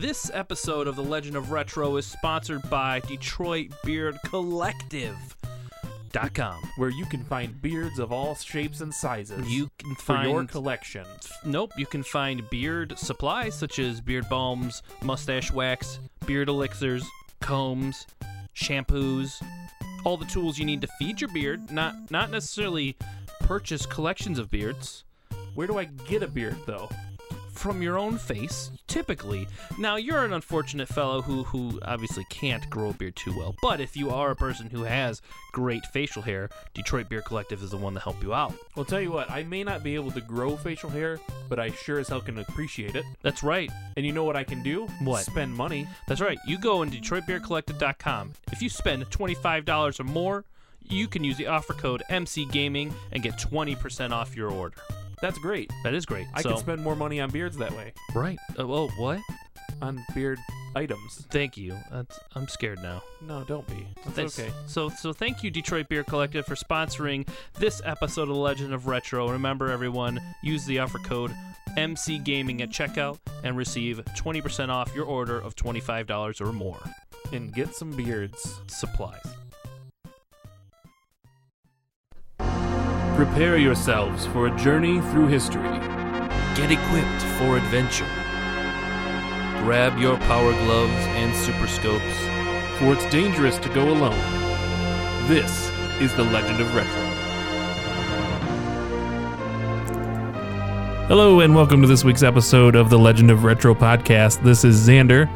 This episode of The Legend of Retro is sponsored by Detroit Beard Collective. Dot com. where you can find beards of all shapes and sizes. You can for find your collection. Nope, you can find beard supplies such as beard balms, mustache wax, beard elixirs, combs, shampoos, all the tools you need to feed your beard, not not necessarily purchase collections of beards Where do I get a beard though? From your own face, typically. Now, you're an unfortunate fellow who who obviously can't grow a beard too well, but if you are a person who has great facial hair, Detroit Beard Collective is the one to help you out. Well, tell you what, I may not be able to grow facial hair, but I sure as hell can appreciate it. That's right. And you know what I can do? What? Spend money. That's right. You go on DetroitBeardCollective.com. If you spend $25 or more, you can use the offer code MC Gaming and get 20% off your order. That's great. That is great. I so, can spend more money on beards that way. right. Uh, well, what? On beard items. Thank you. That's, I'm scared now. No, don't be. That's That's- okay. So, so thank you, Detroit Beard Collective, for sponsoring this episode of The Legend of Retro. Remember, everyone, use the offer code MC Gaming at checkout and receive 20% off your order of $25 or more. And get some beards. Supplies. Prepare yourselves for a journey through history. Get equipped for adventure. Grab your power gloves and super scopes. For it's dangerous to go alone. This is the Legend of Retro. Hello, and welcome to this week's episode of the Legend of Retro podcast. This is Xander,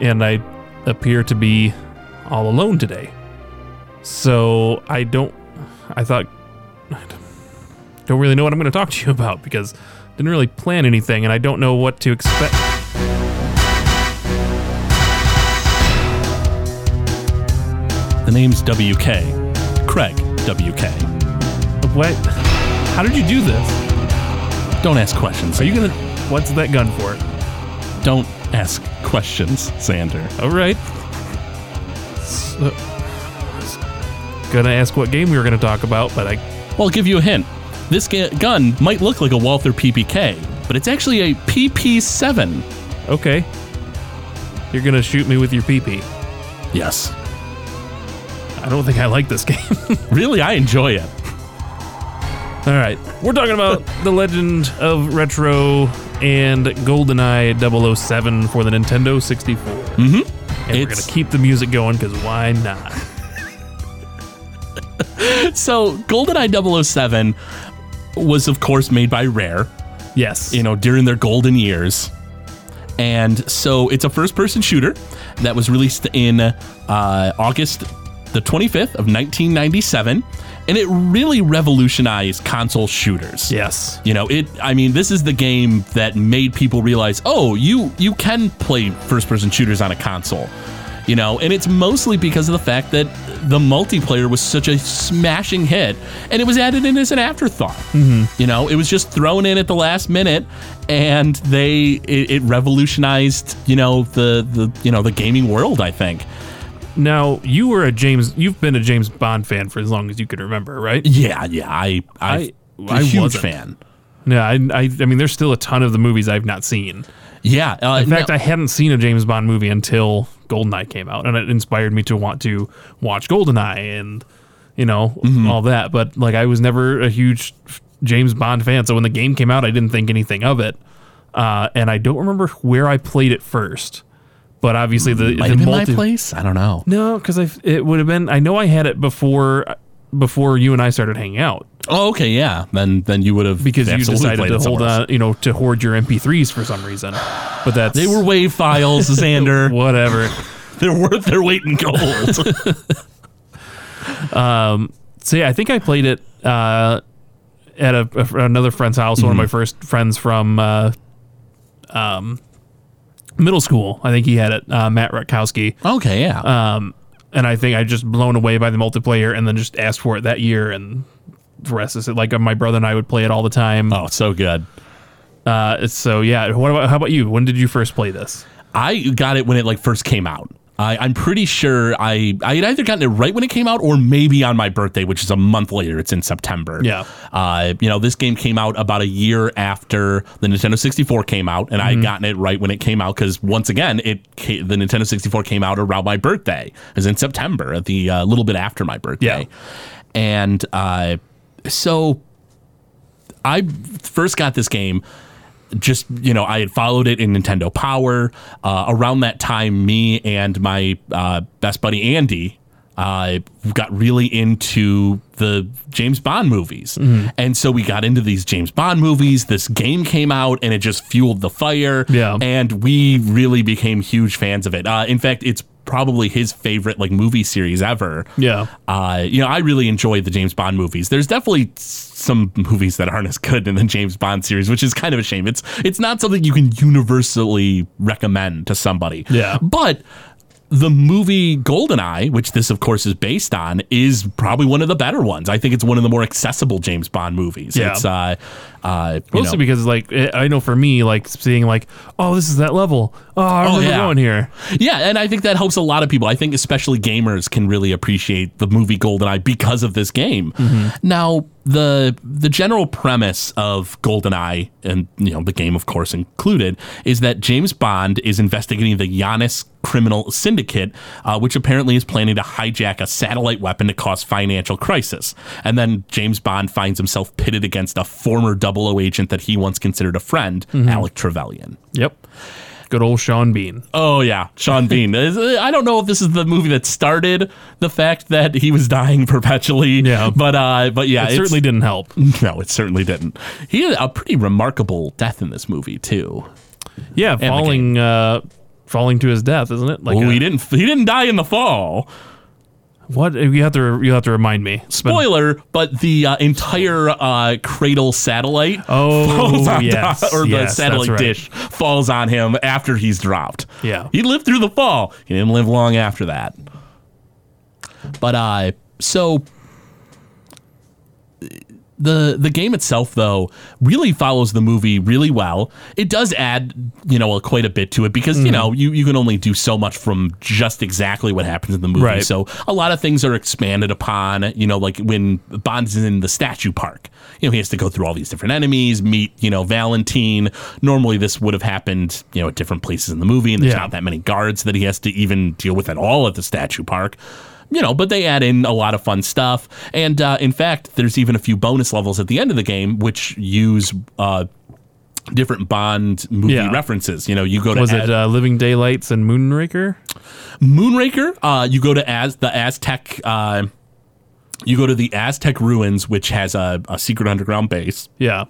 and I appear to be all alone today. So I don't. I thought. Don't really know what I'm going to talk to you about because I didn't really plan anything, and I don't know what to expect. The name's WK. Craig WK. What? How did you do this? Don't ask questions. Are you gonna? What's that gun for? Don't ask questions, Xander. All right. So, gonna ask what game we were gonna talk about, but I. Well, I'll give you a hint. This ga- gun might look like a Walther PPK, but it's actually a PP7. Okay. You're gonna shoot me with your PP. Yes. I don't think I like this game. Really, I enjoy it. All right. We're talking about The Legend of Retro and GoldenEye 007 for the Nintendo 64. Mm-hmm. And we're gonna keep the music going because why not? So, GoldenEye 007 was, of course, made by Rare, Yes. you know, during their golden years. And so it's a first person shooter that was released in uh, August the 25th of 1997. And it really revolutionized console shooters. Yes. You know, it I mean, this is the game that made people realize, "Oh, you you can play first-person shooters on a console." You know, and it's mostly because of the fact that the multiplayer was such a smashing hit and it was added in as an afterthought. Mm-hmm. You know, it was just thrown in at the last minute and they it, it revolutionized, you know, the the you know, the gaming world, I think. Now you were a James. You've been a James Bond fan for as long as you can remember, right? Yeah, yeah, I I, I- I'm a I huge wasn't. fan. Yeah. I, I. I mean, there's still a ton of the movies I've not seen. Yeah, uh, In fact, no- I hadn't seen a James Bond movie until Goldeneye came out, and it inspired me to want to watch Goldeneye and you know Mm-hmm. all that. But like, I was never a huge James Bond fan, so when the game came out, I didn't think anything of it. Uh, and I don't remember where I played it first, but obviously the, might the have multi- my place. I don't know. No, because I it would have been. I know I had it before before you and I started hanging out Oh, okay, yeah. Then then you would have because you decided to hold on, you know, to hoard your MP3s for some reason. But that's They were wave files, Xander. whatever. They're worth their weight in gold. So yeah, I think I played it uh, at a, a- another friend's house. One of my first friends from uh, um, middle school. I think he had it. Uh, Matt Rutkowski. okay, yeah. Um, and I think I just blown away by the multiplayer, and then just asked for it that year, and the rest is it. Like my brother and I would play it all the time. oh, so good. Uh, so yeah. What about how about you? When did you first play this? I got it when it like first came out. I, I'm pretty sure I I had either gotten it right when it came out or maybe on my birthday, which is a month later. It's in September. Yeah. Uh, you know, this game came out about a year after the Nintendo 64 came out, and I had gotten it right when it came out because once again, it ca- the Nintendo 64 came out around my birthday. It was in September, at the a little bit after my birthday, Yeah. and uh, so I first got this game just you know I had followed it in Nintendo Power uh, around that time. Me and my uh, best buddy Andy uh, got really into the James Bond movies, and so we got into these James Bond movies. This game came out, and it just fueled the fire. Yeah. and we really became huge fans of it. Uh, in fact, it's probably his favorite like movie series ever. Yeah. Uh, you know, I really enjoy the James Bond movies. There's definitely some movies that aren't as good in the James Bond series, which is kind of a shame. It's it's not something you can universally recommend to somebody. Yeah. But the movie Goldeneye, which this of course is based on, is probably one of the better ones. I think it's one of the more accessible James Bond movies. Yeah. It's uh uh you Mostly know- because like eh, I know for me, like seeing like, oh, this is that level. Oh, I remember yeah. going here. Yeah, and I think that helps a lot of people. I think especially gamers can really appreciate the movie GoldenEye because of this game. Now, the the general premise of GoldenEye and you know the game of course included is that James Bond is investigating the Janus criminal syndicate uh, which apparently is planning to hijack a satellite weapon to cause financial crisis. And then James Bond finds himself pitted against a former 00 agent that he once considered a friend, Alec Trevelyan. Yep. Good old Sean Bean. Oh yeah, Sean Bean. I don't know if this is the movie that started the fact that he was dying perpetually. Yeah. but uh, but yeah, It certainly didn't help. no, it certainly didn't. He had a pretty remarkable death in this movie too. Yeah, falling uh falling to his death, isn't it? Like Well, a- he didn't. He didn't die in the fall. What you have to you have to remind me. Spoiler, but the uh, entire uh, cradle satellite Oh, falls on yes, or the satellite right. dish falls on him after he's dropped. Yeah. He lived through the fall. He didn't live long after that. But uh so the the game itself though really follows the movie really well. It does add, you know, quite a bit to it because, Mm-hmm. you know, you, you can only do so much from just exactly what happens in the movie. Right. So a lot of things are expanded upon, you know, like when Bond's in the statue park. You know, he has to go through all these different enemies, meet, you know, Valentine. Normally this would have happened, you know, at different places in the movie and there's Yeah. not that many guards that he has to even deal with at all at the statue park you know, but they add in a lot of fun stuff. And uh, in fact, there's even a few bonus levels at the end of the game which use uh, different Bond movie Yeah. references. You know, you go to was Az- it uh, Living Daylights and Moonraker? Moonraker. Uh, you go to Az the Aztec. Uh, you go to the Aztec ruins, which has a, a secret underground base. Yeah.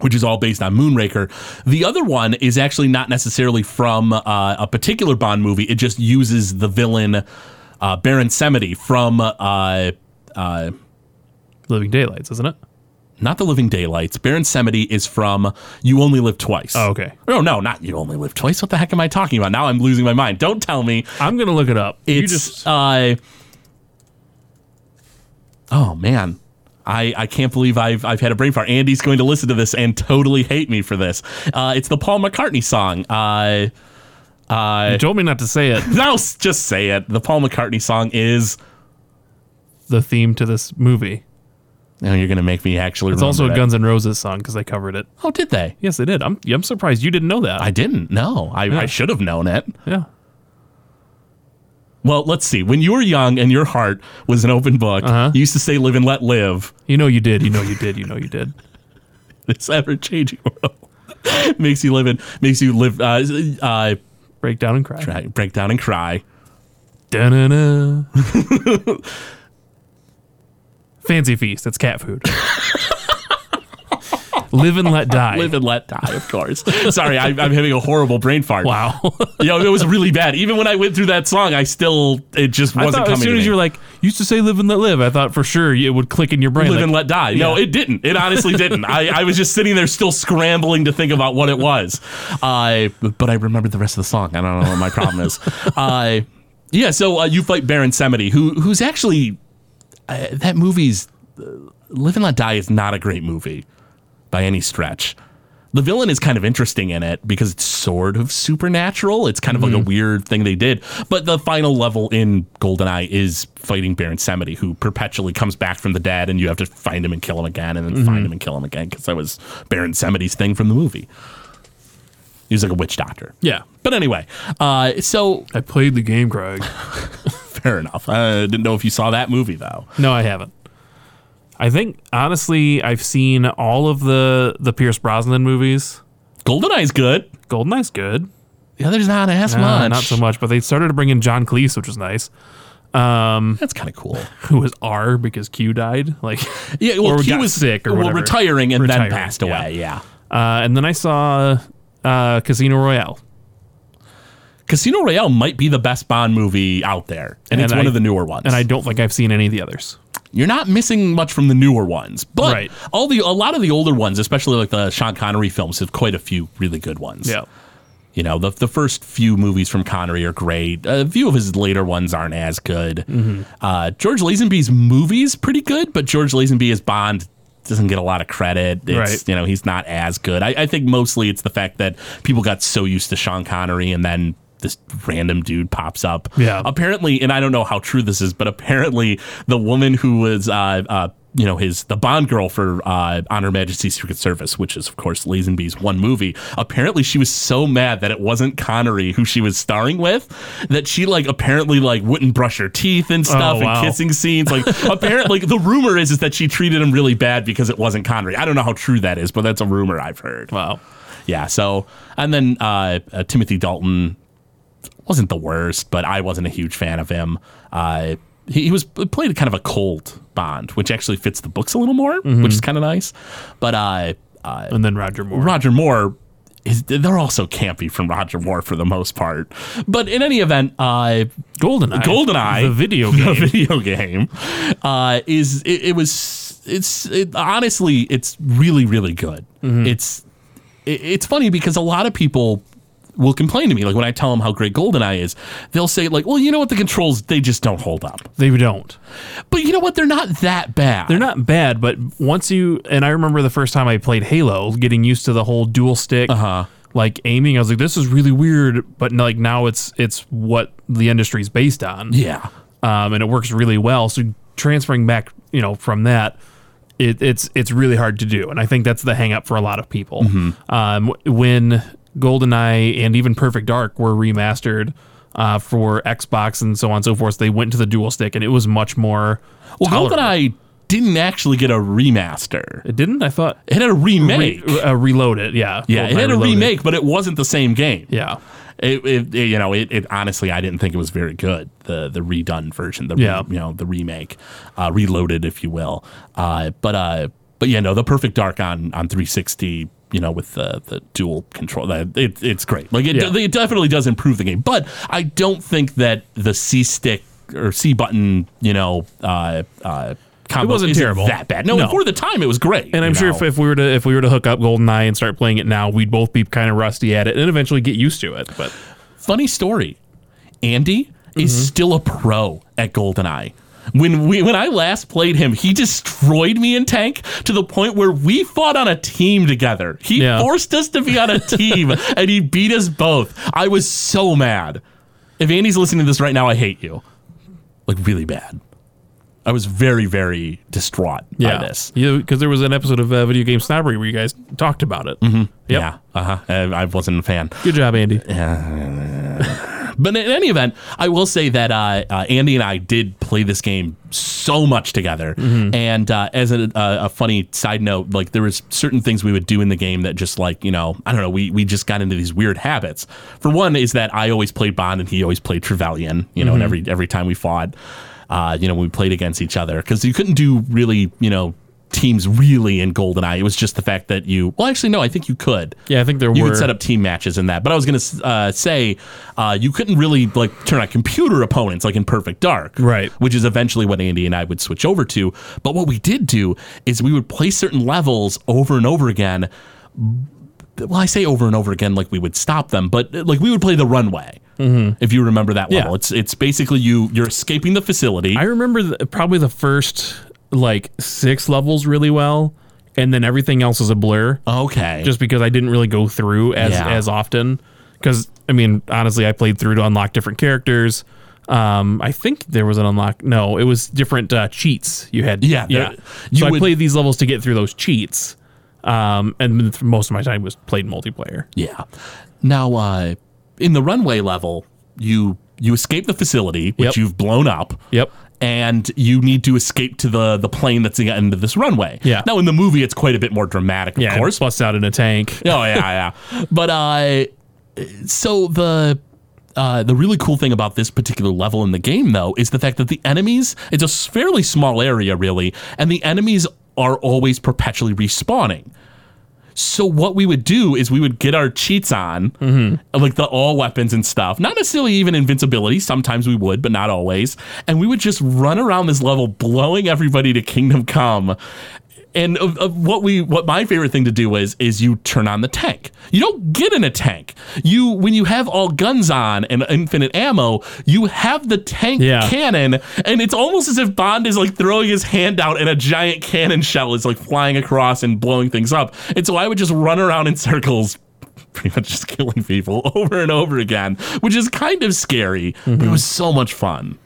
which is all based on Moonraker. The other one is actually not necessarily from uh, a particular Bond movie. It just uses the villain uh, Baron Samedi from uh, uh, Living Daylights, isn't it? not the Living Daylights. Baron Samedi is from You Only Live Twice. Oh, okay. No, no, not You Only Live Twice. What the heck am I talking about? Now I'm losing my mind. Don't tell me. I'm gonna look it up. you It's just uh Oh man. I, I can't believe I've I've had a brain fart. Andy's going to listen to this and totally hate me for this. Uh, it's the Paul McCartney song. Uh, uh, you told me not to say it. no, s- just say it. The Paul McCartney song is. The theme to this movie. Now you're gonna make me actually. It's also a that. Guns N' Roses song because they covered it. Oh, did they? Yes, they did. I'm I'm surprised you didn't know that. I didn't. No, I, I should have known it. yeah. Well, let's see. When you were young and your heart was an open book, Uh-huh. you used to say "Live and let live." You know you did. You know you did. You know you did. This ever-changing world makes you live in makes you live. Uh, uh, Break down and cry. try- break down and cry. Da-na-na. Fancy feast. It's cat food. Live and let die. Live and let die, of course. Sorry, I, I'm having a horrible brain fart. wow. You know, it was really bad. Even when I went through that song, I still it just wasn't thought coming. as soon as me. you were like, used to say live and let live, I thought for sure it would click in your brain. live like, and let die. No, Yeah. it didn't. It honestly didn't. I, I was just sitting there still scrambling to think about what it was. Uh, but I remembered the rest of the song. I don't know what my problem is. Uh, yeah, so uh, you fight Baron Samedi, who who's actually uh, that movie's uh, Live and Let Die is not a great movie by any stretch. The villain is kind of interesting in it because it's sort of supernatural. It's kind of like a weird thing they did. But the final level in GoldenEye is fighting Baron Samedi, who perpetually comes back from the dead, and you have to find him and kill him again, and then find him and kill him again because that was Baron Samedi's thing from the movie. He was like a witch doctor. Yeah. But anyway, uh, so I played the game, Craig. fair enough. I didn't know if you saw that movie though. no, I haven't. I think honestly, I've seen all of the the Pierce Brosnan movies. GoldenEye's good. Goldeneye's good. The other's not as Uh, much. not so much, but they started to bring in John Cleese, which was nice. That's kind of cool. Who was R because Q died. Like, Yeah, well, got was sick or well, whatever. retiring and Retiring, then passed yeah. away. Yeah. uh, and then I saw uh, Casino Royale. Casino Royale might be the best Bond movie out there, and, it's And one of the newer ones. and I don't think I've seen any of the others. You're not missing much from the newer ones, but Right. all the a lot of the older ones, especially like the Sean Connery films, have quite a few really good ones. Yeah. You know, the the first few movies from Connery are great. A few of his later ones aren't as good. Mm-hmm. Uh, George Lazenby's movies pretty good, but George Lazenby as Bond doesn't get a lot of credit. It's, Right. You know, he's not as good. I, I think mostly it's the fact that people got so used to Sean Connery and then this random dude pops up. Yeah. Apparently, and I don't know how true this is, but apparently the woman who was, uh, uh, you know, his the Bond girl for uh, On Her Majesty's Secret Service, which is of course Lazenby's one movie. Apparently, she was so mad that it wasn't Connery who she was starring with that she like apparently like wouldn't brush her teeth and stuff Oh, wow. and kissing scenes. Like apparently, like the rumor is is that she treated him really bad because it wasn't Connery. I don't know how true that is, but that's a rumor I've heard. Wow. Yeah. So, and then uh, uh, Timothy Dalton wasn't the worst, but I wasn't a huge fan of him. Uh, he, he was played kind of a cold Bond, which actually fits the books a little more, which is kind of nice. But uh, uh, And then Roger Moore. Roger Moore. Is, they're also campy from Roger Moore for the most part, but in any event, uh, Goldeneye. GoldenEye, The video the game. video game, uh, is it, it was it's it, honestly it's really really good. Mm-hmm. It's it, it's funny because a lot of people will complain to me like when I tell them how great GoldenEye is, they'll say like, well, you know what, the controls they just don't hold up. They don't. But you know what, they're not that bad. They're not bad, but once you and I remember the first time I played Halo, getting used to the whole dual stick, Uh-huh. like aiming. I was like, this is really weird, but like now it's it's what the industry's based on. Yeah. um, and it works really well. So transferring back, you know, from that, it, it's it's really hard to do, and I think that's the hang up for a lot of people. Mm-hmm. Um, when GoldenEye and even Perfect Dark were remastered uh, for Xbox and so on and so forth, they went to the dual stick, and it was much more. Well, tolerable. GoldenEye didn't actually get a remaster. It didn't. I thought It had a remake. Re- uh, reload it. Yeah. yeah, it had a Reloaded. remake, but it wasn't the same game. Yeah. It, it, it- you know, it, it honestly, I didn't think it was very good. The the redone version, the re- Yeah. you know, the remake, uh, reloaded, if you will. Uh, but uh, but yeah, no, the Perfect Dark on on 360. You know, with the the dual control, it, it's great. Like it, Yeah. it definitely does improve the game. But I don't think that the C stick or C button, you know, uh, uh, combo wasn't terrible. that bad. No, No. for the time, it was great. And I'm sure know? if, if we were to if we were to hook up GoldenEye and start playing it now, we'd both be kind of rusty at it and eventually get used to it. But Funny story. Andy is Mm-hmm. still a pro at GoldenEye. When we when I last played him, he destroyed me in tank to the point where we fought on a team together. He Yeah. forced us to be on a team and he beat us both. I was so mad. If Andy's listening to this right now, I hate you. Like really bad. I was very, very distraught by this. Yeah, because there was an episode of uh, Video Game Snobbery where you guys talked about it. Mm-hmm. Yep. Yeah. Uh-huh. I, I wasn't a fan. Good job, Andy. But in any event, I will say that uh, uh, Andy and I did play this game so much together. And uh, as a, a, a funny side note, like there was certain things we would do in the game that just like you know I don't know we we just got into these weird habits. For one, is that I always played Bond and he always played Trevelyan. You know, and every every time we fought, uh, you know, we played against each other because you couldn't do really you know teams really in GoldenEye. It was just the fact that you well actually no, I think you could. Yeah, I think there were. You were. could set up team matches in that, but I was going to uh, say uh, you couldn't really like turn on computer opponents like in Perfect Dark, Right. Which is eventually what Andy and I would switch over to. But what we did do is we would play certain levels over and over again. Well, I say over and over again, like we would stop them, but like we would play the runway. If you remember that Yeah. level, it's it's basically you you're escaping the facility. I remember the, probably the first like six levels really well, and then everything else is a blur. Okay. Just because I didn't really go through as Yeah. as often. Because I mean, honestly, I played through to unlock different characters. Um, I think there was an unlock. No, it was different uh, cheats you had. Yeah, yeah. so I played these levels to get through those cheats. Um, and most of my time was played multiplayer. Yeah. Now, uh, in the runway level, you you escape the facility, which Yep. you've blown up. Yep. And you need to escape to the the plane that's at the end of this runway. Yeah. Now, in the movie, it's quite a bit more dramatic, of Yeah, course. busts out in a tank. oh yeah, yeah. But uh, so the uh, the really cool thing about this particular level in the game, though, is the fact that the enemies, it's a fairly small area, really, and the enemies are always perpetually respawning. So what we would do is we would get our cheats on, mm-hmm. like the all weapons and stuff. Not necessarily even invincibility. Sometimes we would, but not always. And we would just run around this level, blowing everybody to Kingdom Come. And of, of what we, what my favorite thing to do is, is you turn on the tank. You don't get in a tank. You, when you have all guns on and infinite ammo, you have the tank Yeah. cannon, and it's almost as if Bond is like throwing his hand out and a giant cannon shell is like flying across and blowing things up. And so I would just run around in circles, pretty much just killing people over and over again, which is kind of scary, but it mm-hmm. was so much fun.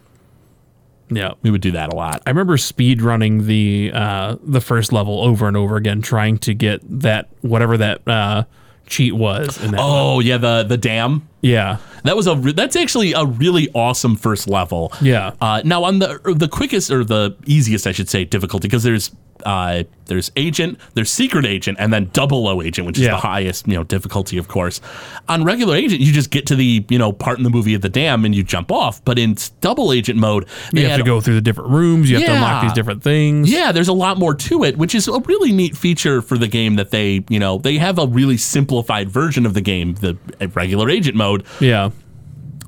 Yeah. We would do that a lot. I remember speed running the uh, the first level over and over again, trying to get that whatever that uh, cheat was. In that Oh yeah, the the dam. yeah, That was a re- that's actually a really awesome first level. Yeah. Uh, now on the the quickest or the easiest, I should say, difficulty because there's uh, there's agent, there's secret agent, and then double O agent, which is Yeah. the highest you know difficulty, of course. On regular agent, you just get to the you know part in the movie at the dam and you jump off. But in double agent mode, you have to go through the different rooms. You have to unlock these different things. yeah, there's a lot more to it, which is a really neat feature for the game that they, you know, they have a really simplified version of the game, the regular agent mode, yeah,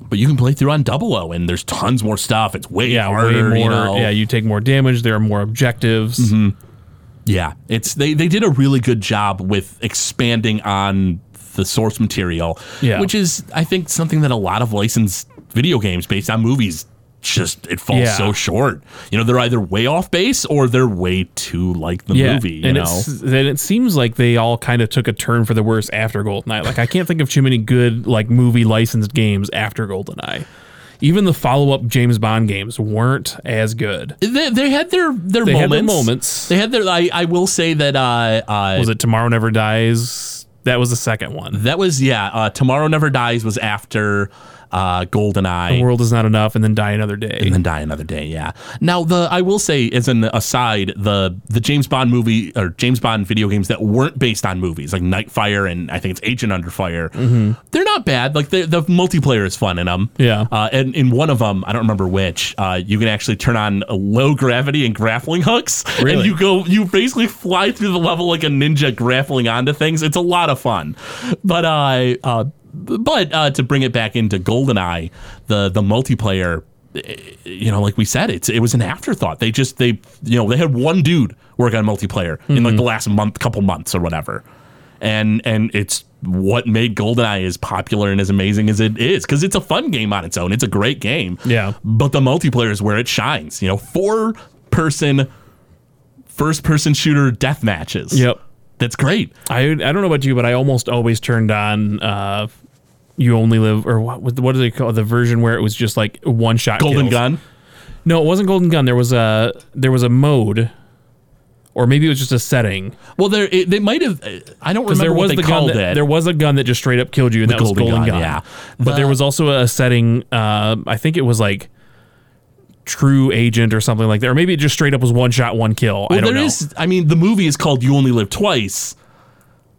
but you can play through on double O and there's tons more stuff. It's way yeah. harder, way more. you know. Yeah, you take more damage. There are more objectives. Yeah, it's they they did a really good job with expanding on the source material, Yeah. which is I think something that a lot of licensed video games based on movies just it falls Yeah. so short. You know, they're either way off base or they're way too like the Yeah, movie. You and know, it's and it seems like they all kind of took a turn for the worse after GoldenEye. Like I can't think of too many good like movie licensed games after GoldenEye. Even the follow up James Bond games weren't as good. They, they had their their They had moments. their moments. They had their. I, I will say that. Uh, uh, Was it Tomorrow Never Dies? That was the second one. that was yeah. Uh, Tomorrow Never Dies was after uh, Golden Eye, The world is not enough, and then Die Another Day. and then die another day. Yeah. Now the I will say as an aside, the the James Bond movie or James Bond video games that weren't based on movies like Nightfire and I think it's Agent Under Fire, they're not bad. Like the the multiplayer is fun in them. Yeah. Uh, and in one of them, I don't remember which, uh, you can actually turn on a low gravity and grappling hooks, and Really? you go you basically fly through the level like a ninja grappling onto things. It's a lot of fun. But uh, uh but uh, to bring it back into GoldenEye, the the multiplayer, eh, you know, like we said, it's it was an afterthought. They just they you know they had one dude work on multiplayer in like the last month, couple months or whatever, and and it's what made GoldenEye as popular and as amazing as it is because it's a fun game on its own. It's a great game. Yeah. but the multiplayer is where it shines. You know, four person, first person shooter death matches. Yep. That's great. I I don't know about you, but I almost always turned on. Uh, you only live, or what? What do they call the version where it was just like one shot? Golden kills? Gun. No, it wasn't Golden Gun. There was a there was a mode, or maybe it was just a setting. Well, there it, they might have. I don't remember there what was they the gun. called That, it. there was a gun that just straight up killed you, and that was Golden Golden Gun, Gun. yeah. But The- there was also a setting. Uh, I think it was like True Agent or something like that, or maybe it just straight up was one shot, one kill. I well, don't there know. is. I mean, the movie is called "You Only Live Twice,"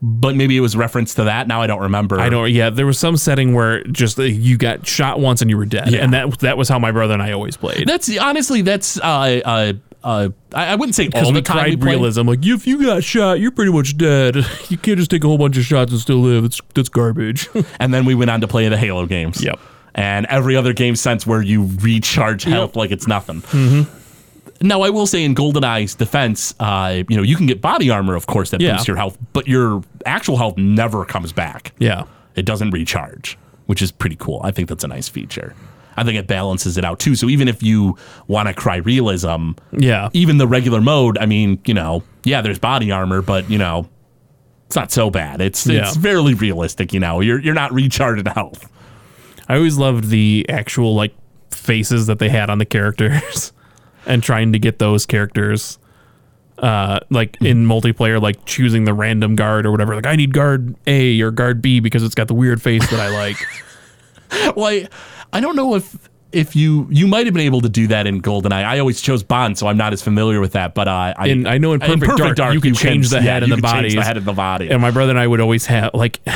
but maybe it was reference to that. Now I don't remember. I don't. Yeah, there was some setting where just uh, you got shot once and you were dead, Yeah. and that that was how my brother and I always played. That's honestly, that's. Uh, uh, uh, I, I wouldn't say all the time we played. realism, like if you got shot, you're pretty much dead. You can't just take a whole bunch of shots and still live. That's that's garbage. and then we went on to play the Halo games. Yep. And every other game since where you recharge health like it's nothing. Mm-hmm. Now, I will say in GoldenEye's defense, uh, you know, you can get body armor, of course, that Yeah. boosts your health, but your actual health never comes back. yeah, It doesn't recharge, which is pretty cool. I think that's a nice feature. I think it balances it out too. So even if you want to cry realism, yeah, even the regular mode, I mean, you know, yeah, there's body armor, but you know, it's not so bad. It's Yeah. it's fairly realistic. You know, you're you're not recharged health. I always loved the actual like faces that they had on the characters and trying to get those characters uh like in multiplayer like choosing the random guard or whatever like I need guard A or guard B because it's got the weird face that I like. Well, I, I don't know if if you you might have been able to do that in GoldenEye. I always chose Bond, so I'm not as familiar with that. But uh, I In- I know in Perfect Dark, you can change the yeah, head and you the can change bodies. the head and the body. and my brother and I would always have like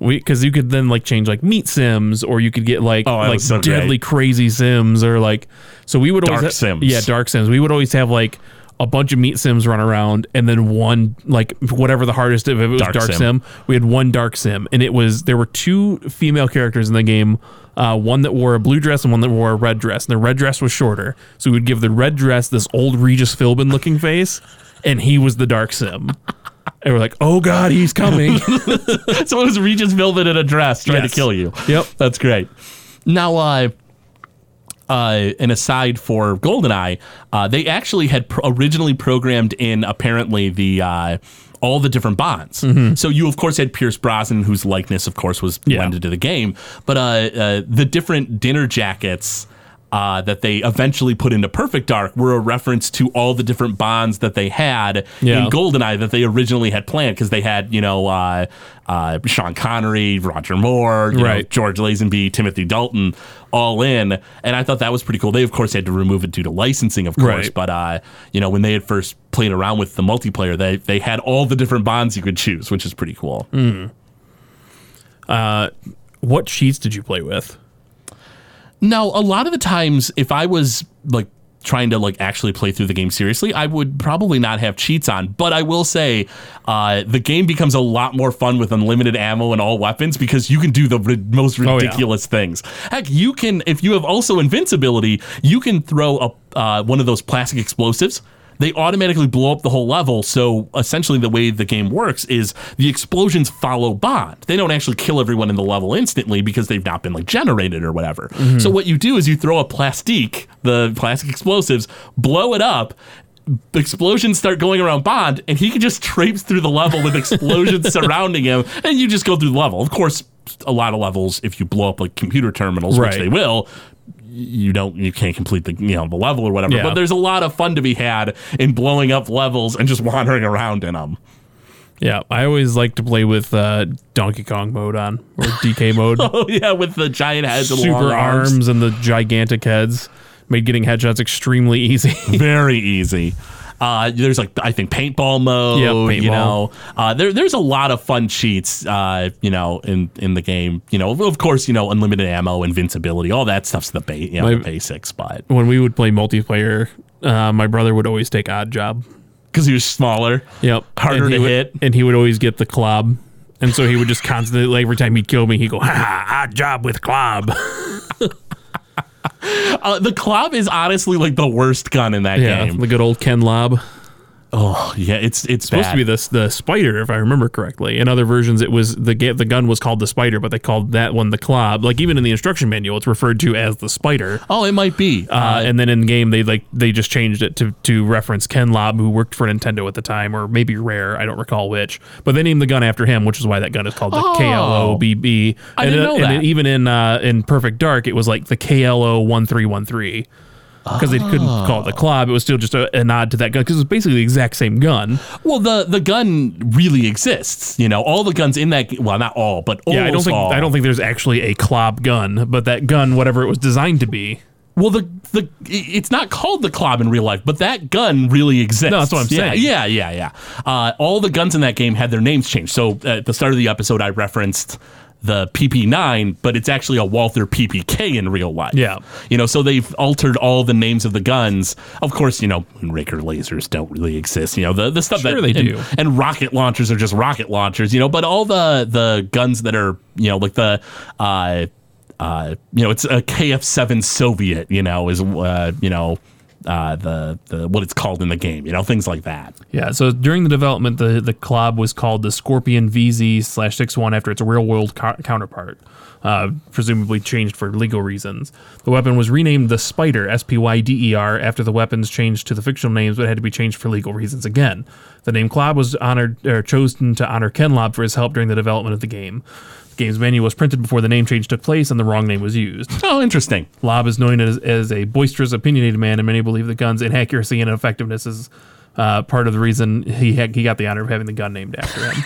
we because you could then like change like meat sims or you could get like Oh, like so deadly great. crazy sims or like so we would always Dark ha- sims. yeah dark sims we would always have like a bunch of meat sims run around and then one like whatever the hardest if it was dark, Dark sim. sim. we had one dark sim and it was there were two female characters in the game uh, one that wore a blue dress and one that wore a red dress and the red dress was shorter so we would give the red dress this old regis philbin looking face and he was the dark sim and we're like oh god he's coming so it was Regis Velvet in a dress trying Yes. to kill you. Yep. That's great. Now, uh, uh, and aside for GoldenEye, uh, they actually had pro- originally programmed in apparently the uh, all the different bonds. So you of course had Pierce Brosnan, whose likeness of course was Yeah. blended to the game, but uh, uh, the different dinner jackets. Uh, that they eventually put into Perfect Dark were a reference to all the different bonds that they had Yeah. in GoldenEye that they originally had planned because they had, you know, uh, uh, Sean Connery, Roger Moore, you know, George Lazenby, Timothy Dalton, all in, and I thought that was pretty cool. They of course had to remove it due to licensing, of course, Right. but uh, you know when they had first played around with the multiplayer, they they had all the different bonds you could choose, which is pretty cool. what cheats did you play with Now, a lot of the times, if I was like trying to like actually play through the game seriously, I would probably not have cheats on. But I will say, uh, the game becomes a lot more fun with unlimited ammo and all weapons because you can do the ri- most Oh, yeah. ridiculous things. Heck, you can if you have also invincibility, you can throw a uh, one of those plastic explosives. They automatically blow up the whole level. So essentially, the way the game works is the explosions follow Bond. They don't actually kill everyone in the level instantly because they've not been like generated or whatever. Mm-hmm. So what you do is you throw a plastique, the plastic explosives, blow it up. Explosions start going around Bond, and he can just traipse through the level with explosions surrounding him, and you just go through the level. Of course, a lot of levels, if you blow up like computer terminals, which they will, you don't you can't complete the you know the level or whatever Yeah. but there's a lot of fun to be had in blowing up levels and just wandering around in them Yeah, I always like to play with uh, Donkey Kong mode on or DK mode. oh yeah with the giant heads and Super arms. arms, and the gigantic heads made getting headshots extremely easy. very easy uh, there's like I think paintball mode. Yep, You paintball. know, uh, there there's a lot of fun cheats. Uh, you know, in in the game. You know, of course, you know, unlimited ammo, invincibility, all that stuff's the ba- you know, My- the basics. But when we would play multiplayer, uh, my brother would always take Odd Job. because he was smaller, Yep, Harder to would- hit. and he would always get the club. And so he would just constantly, like, every time he'd kill me, he'd go, ha ha, odd job with Klobb. uh, the club is honestly like the worst gun in that yeah, game. the good old Ken Lobb. Oh yeah, it's it's supposed to be the the spider, if I remember correctly. In other versions, it was the the gun was called the spider, but they called that one the Klobb. Like even in the instruction manual, it's referred to as the spider. Oh, it might be. Uh, and then in the game, they like they just changed it to to reference Ken Lobb, who worked for Nintendo at the time, or maybe Rare. I don't recall which. But they named the gun after him, which is why that gun is called the Oh. KLOBB. I and, didn't uh, know and that. then even in uh, in Perfect Dark, it was like the KLO one three one three. Because they couldn't call it the Klobb, it was still just a, a nod to that gun because it was basically the exact same gun. Well, the the gun really exists. You know, all the guns in that. Well, not all, but almost Yeah, I don't think all. I don't think there's actually a Klobb gun, but that gun, whatever it was designed to be, Well, the the it's not called the Klobb in real life, but that gun really exists. No, that's what I'm yeah, saying. Yeah, yeah, yeah. Uh, all the guns in that game had their names changed. So at the start of the episode, I referenced the PP9, but it's actually a Walther PPK in real life. Yeah. You know, so they've altered all the names of the guns. Of course, you know, Raker lasers don't really exist. You know, the, the stuff Sure that they and, do. and rocket launchers are just rocket launchers, you know, but all the the guns that are, you know, like the uh uh, you know, it's a KF7 Soviet, you know, is, uh, you know, uh, the the what it's called in the game. You know, things like that. Yeah, so during the development, the the Klobb was called the Scorpion VZ slash six one after its real world co- counterpart, uh, presumably changed for legal reasons. The weapon was renamed the Spider S P Y D E R after the weapons changed to the fictional names, but had to be changed for legal reasons again. The name Klobb was honored or chosen to honor Ken Lobb for his help during the development of the game. Game's menu was printed before the name change took place, and the wrong name was used. Oh, interesting. Lobb is known as, as a boisterous, opinionated man, and many believe the gun's inaccuracy and effectiveness is uh, part of the reason he had, he got the honor of having the gun named after him.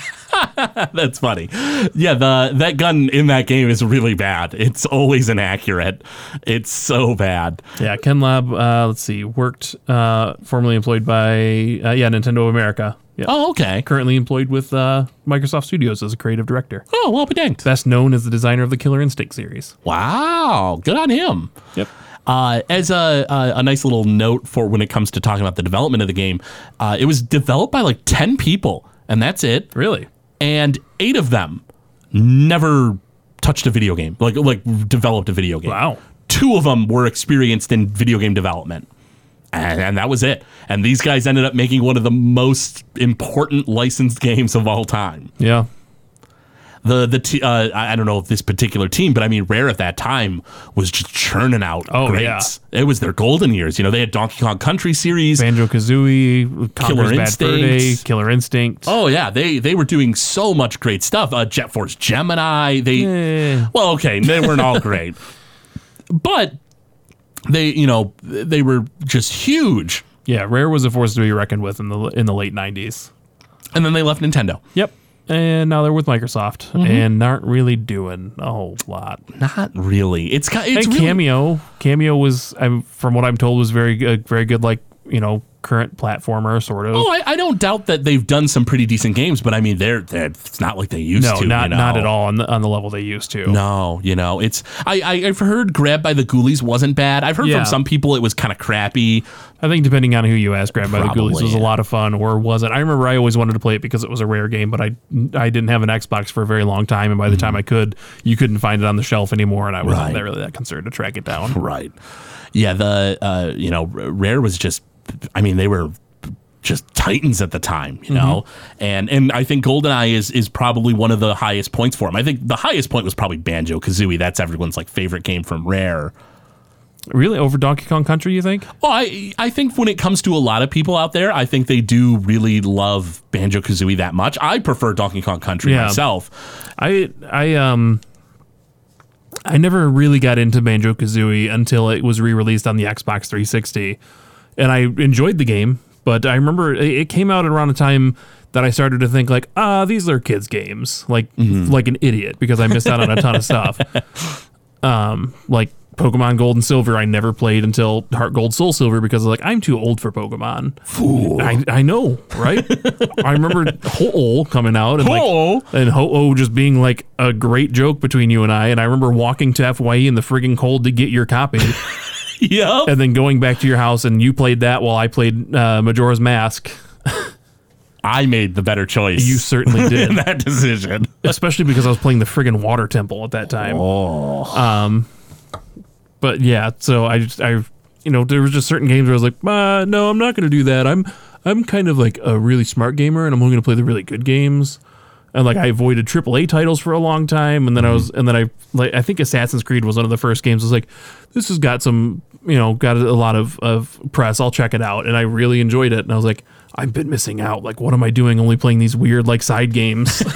That's funny. Yeah, the that gun in that game is really bad. It's always inaccurate. It's so bad. yeah, Ken Lobb, uh, let's see, worked uh, formerly employed by uh, yeah Nintendo of America. Yeah. Oh, okay. Currently employed with uh, Microsoft Studios as a creative director. Oh, well be danged. Best known as the designer of the Killer Instinct series. Wow, good on him. Yep. Uh, as a, a, a nice little note for when it comes to talking about the development of the game, uh, it was developed by like 10 people, and that's it. Really? And eight of them never touched a video game, like, like developed a video game. Wow. Two of them were experienced in video game development. And, and that was it. And these guys ended up making one of the most important licensed games of all time. Yeah. The the t- uh, I don't know if this particular team, but I mean, Rare at that time was just churning out Oh, greats. It was their golden years. You know, they had Donkey Kong Country series. Banjo Kazooie, Fur Instinct. Killer Instinct. Oh yeah, they they were doing so much great stuff. Uh, Jet Force Gemini. They Eh. well, okay, they weren't all great, but they you know they were just huge. Yeah, Rare was a force to be reckoned with in the in the late '90s. And then they left Nintendo. Yep. And now they're with Microsoft Mm-hmm. and aren't really doing a whole lot. Not really. It's ki- it's and really, Kameo, Kameo was, I'm, from what I'm told, was very good, very good. Like you know, current platformer sort of. Oh, I, I don't doubt that they've done some pretty decent games, but I mean, they're, they're it's not like they used no, to. not you know? not at all on the on the level they used to. No, you know, it's I, I I've heard Grabbed by the Ghoulies wasn't bad. I've heard Yeah. from some people it was kind of crappy. I think depending on who you ask, Grabbed by the Ghoulies was a lot of fun, or wasn't. I remember I always wanted to play it because it was a rare game, but I I didn't have an Xbox for a very long time, and by the time I could, you couldn't find it on the shelf anymore, and I wasn't Right. really that concerned to track it down. Right. Yeah, the uh, you know, Rare was just I mean, they were just titans at the time, you know. And and I think GoldenEye is is probably one of the highest points for them. I think the highest point was probably Banjo-Kazooie. That's everyone's like favorite game from Rare. Really, over Donkey Kong Country, you think? Well, I I think when it comes to a lot of people out there, I think they do really love Banjo Kazooie that much. I prefer Donkey Kong Country Yeah. myself. I I um I never really got into Banjo Kazooie until it was re-released on the Xbox 360, and I enjoyed the game. But I remember it came out around a time that I started to think like, ah, these are kids' games, like like an idiot because I missed out on a ton of stuff. Um, like Pokemon Gold and Silver, I never played until Heart Gold Soul Silver because like I'm too old for Pokemon. Fool. I, I know, right? I remember Ho-Oh coming out and Ho-Oh? like and Ho-Oh just being like a great joke between you and I. And I remember walking to FYE in the friggin' cold to get your copy, Yep. and then going back to your house and you played that while I played uh, Majora's Mask. I made the better choice. You certainly in did, that decision. especially because I was playing the friggin' Water Temple at that time. Oh. But yeah, so I just I you know there was just certain games where I was like, uh, no, I'm not going to do that. I'm I'm kind of like a really smart gamer, and I'm only going to play the really good games. And like I avoided AAA titles for a long time, and then I was and then I like I think Assassin's Creed was one of the first games. I was like, this has got some you know got a lot of of press. I'll check it out, and I really enjoyed it. And I was like, I've been missing out. Like, what am I doing? Only playing these weird like side games.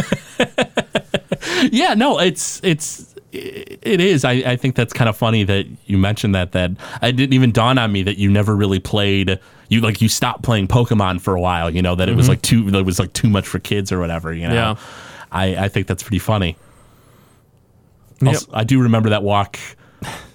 Yeah, no, it's it's it is. I, I think that's kind of funny that you mentioned that. That I didn't even dawn on me that you never really played. You like you stopped playing Pokemon for a while. You know that it was mm-hmm. like too that it was like too much for kids or whatever. You know. Yeah. I I think that's pretty funny. Yep. Also, I do remember that walk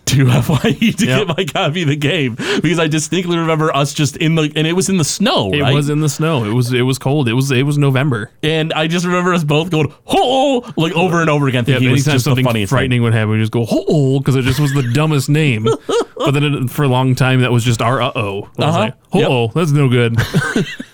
to FYE to get my copy of the game because I distinctly remember us just in the and it was in the snow, It right? was in the snow. It was it was cold. It was it was November. and I just remember us both going "oh" like over and over again. Yeah, Thinking it was anytime just something funniest thing. frightening would happen, we just go "oh" because it just was the dumbest name. But then it, for a long time, that was just our uh-oh. Uh-huh. Like, oh, that's no good."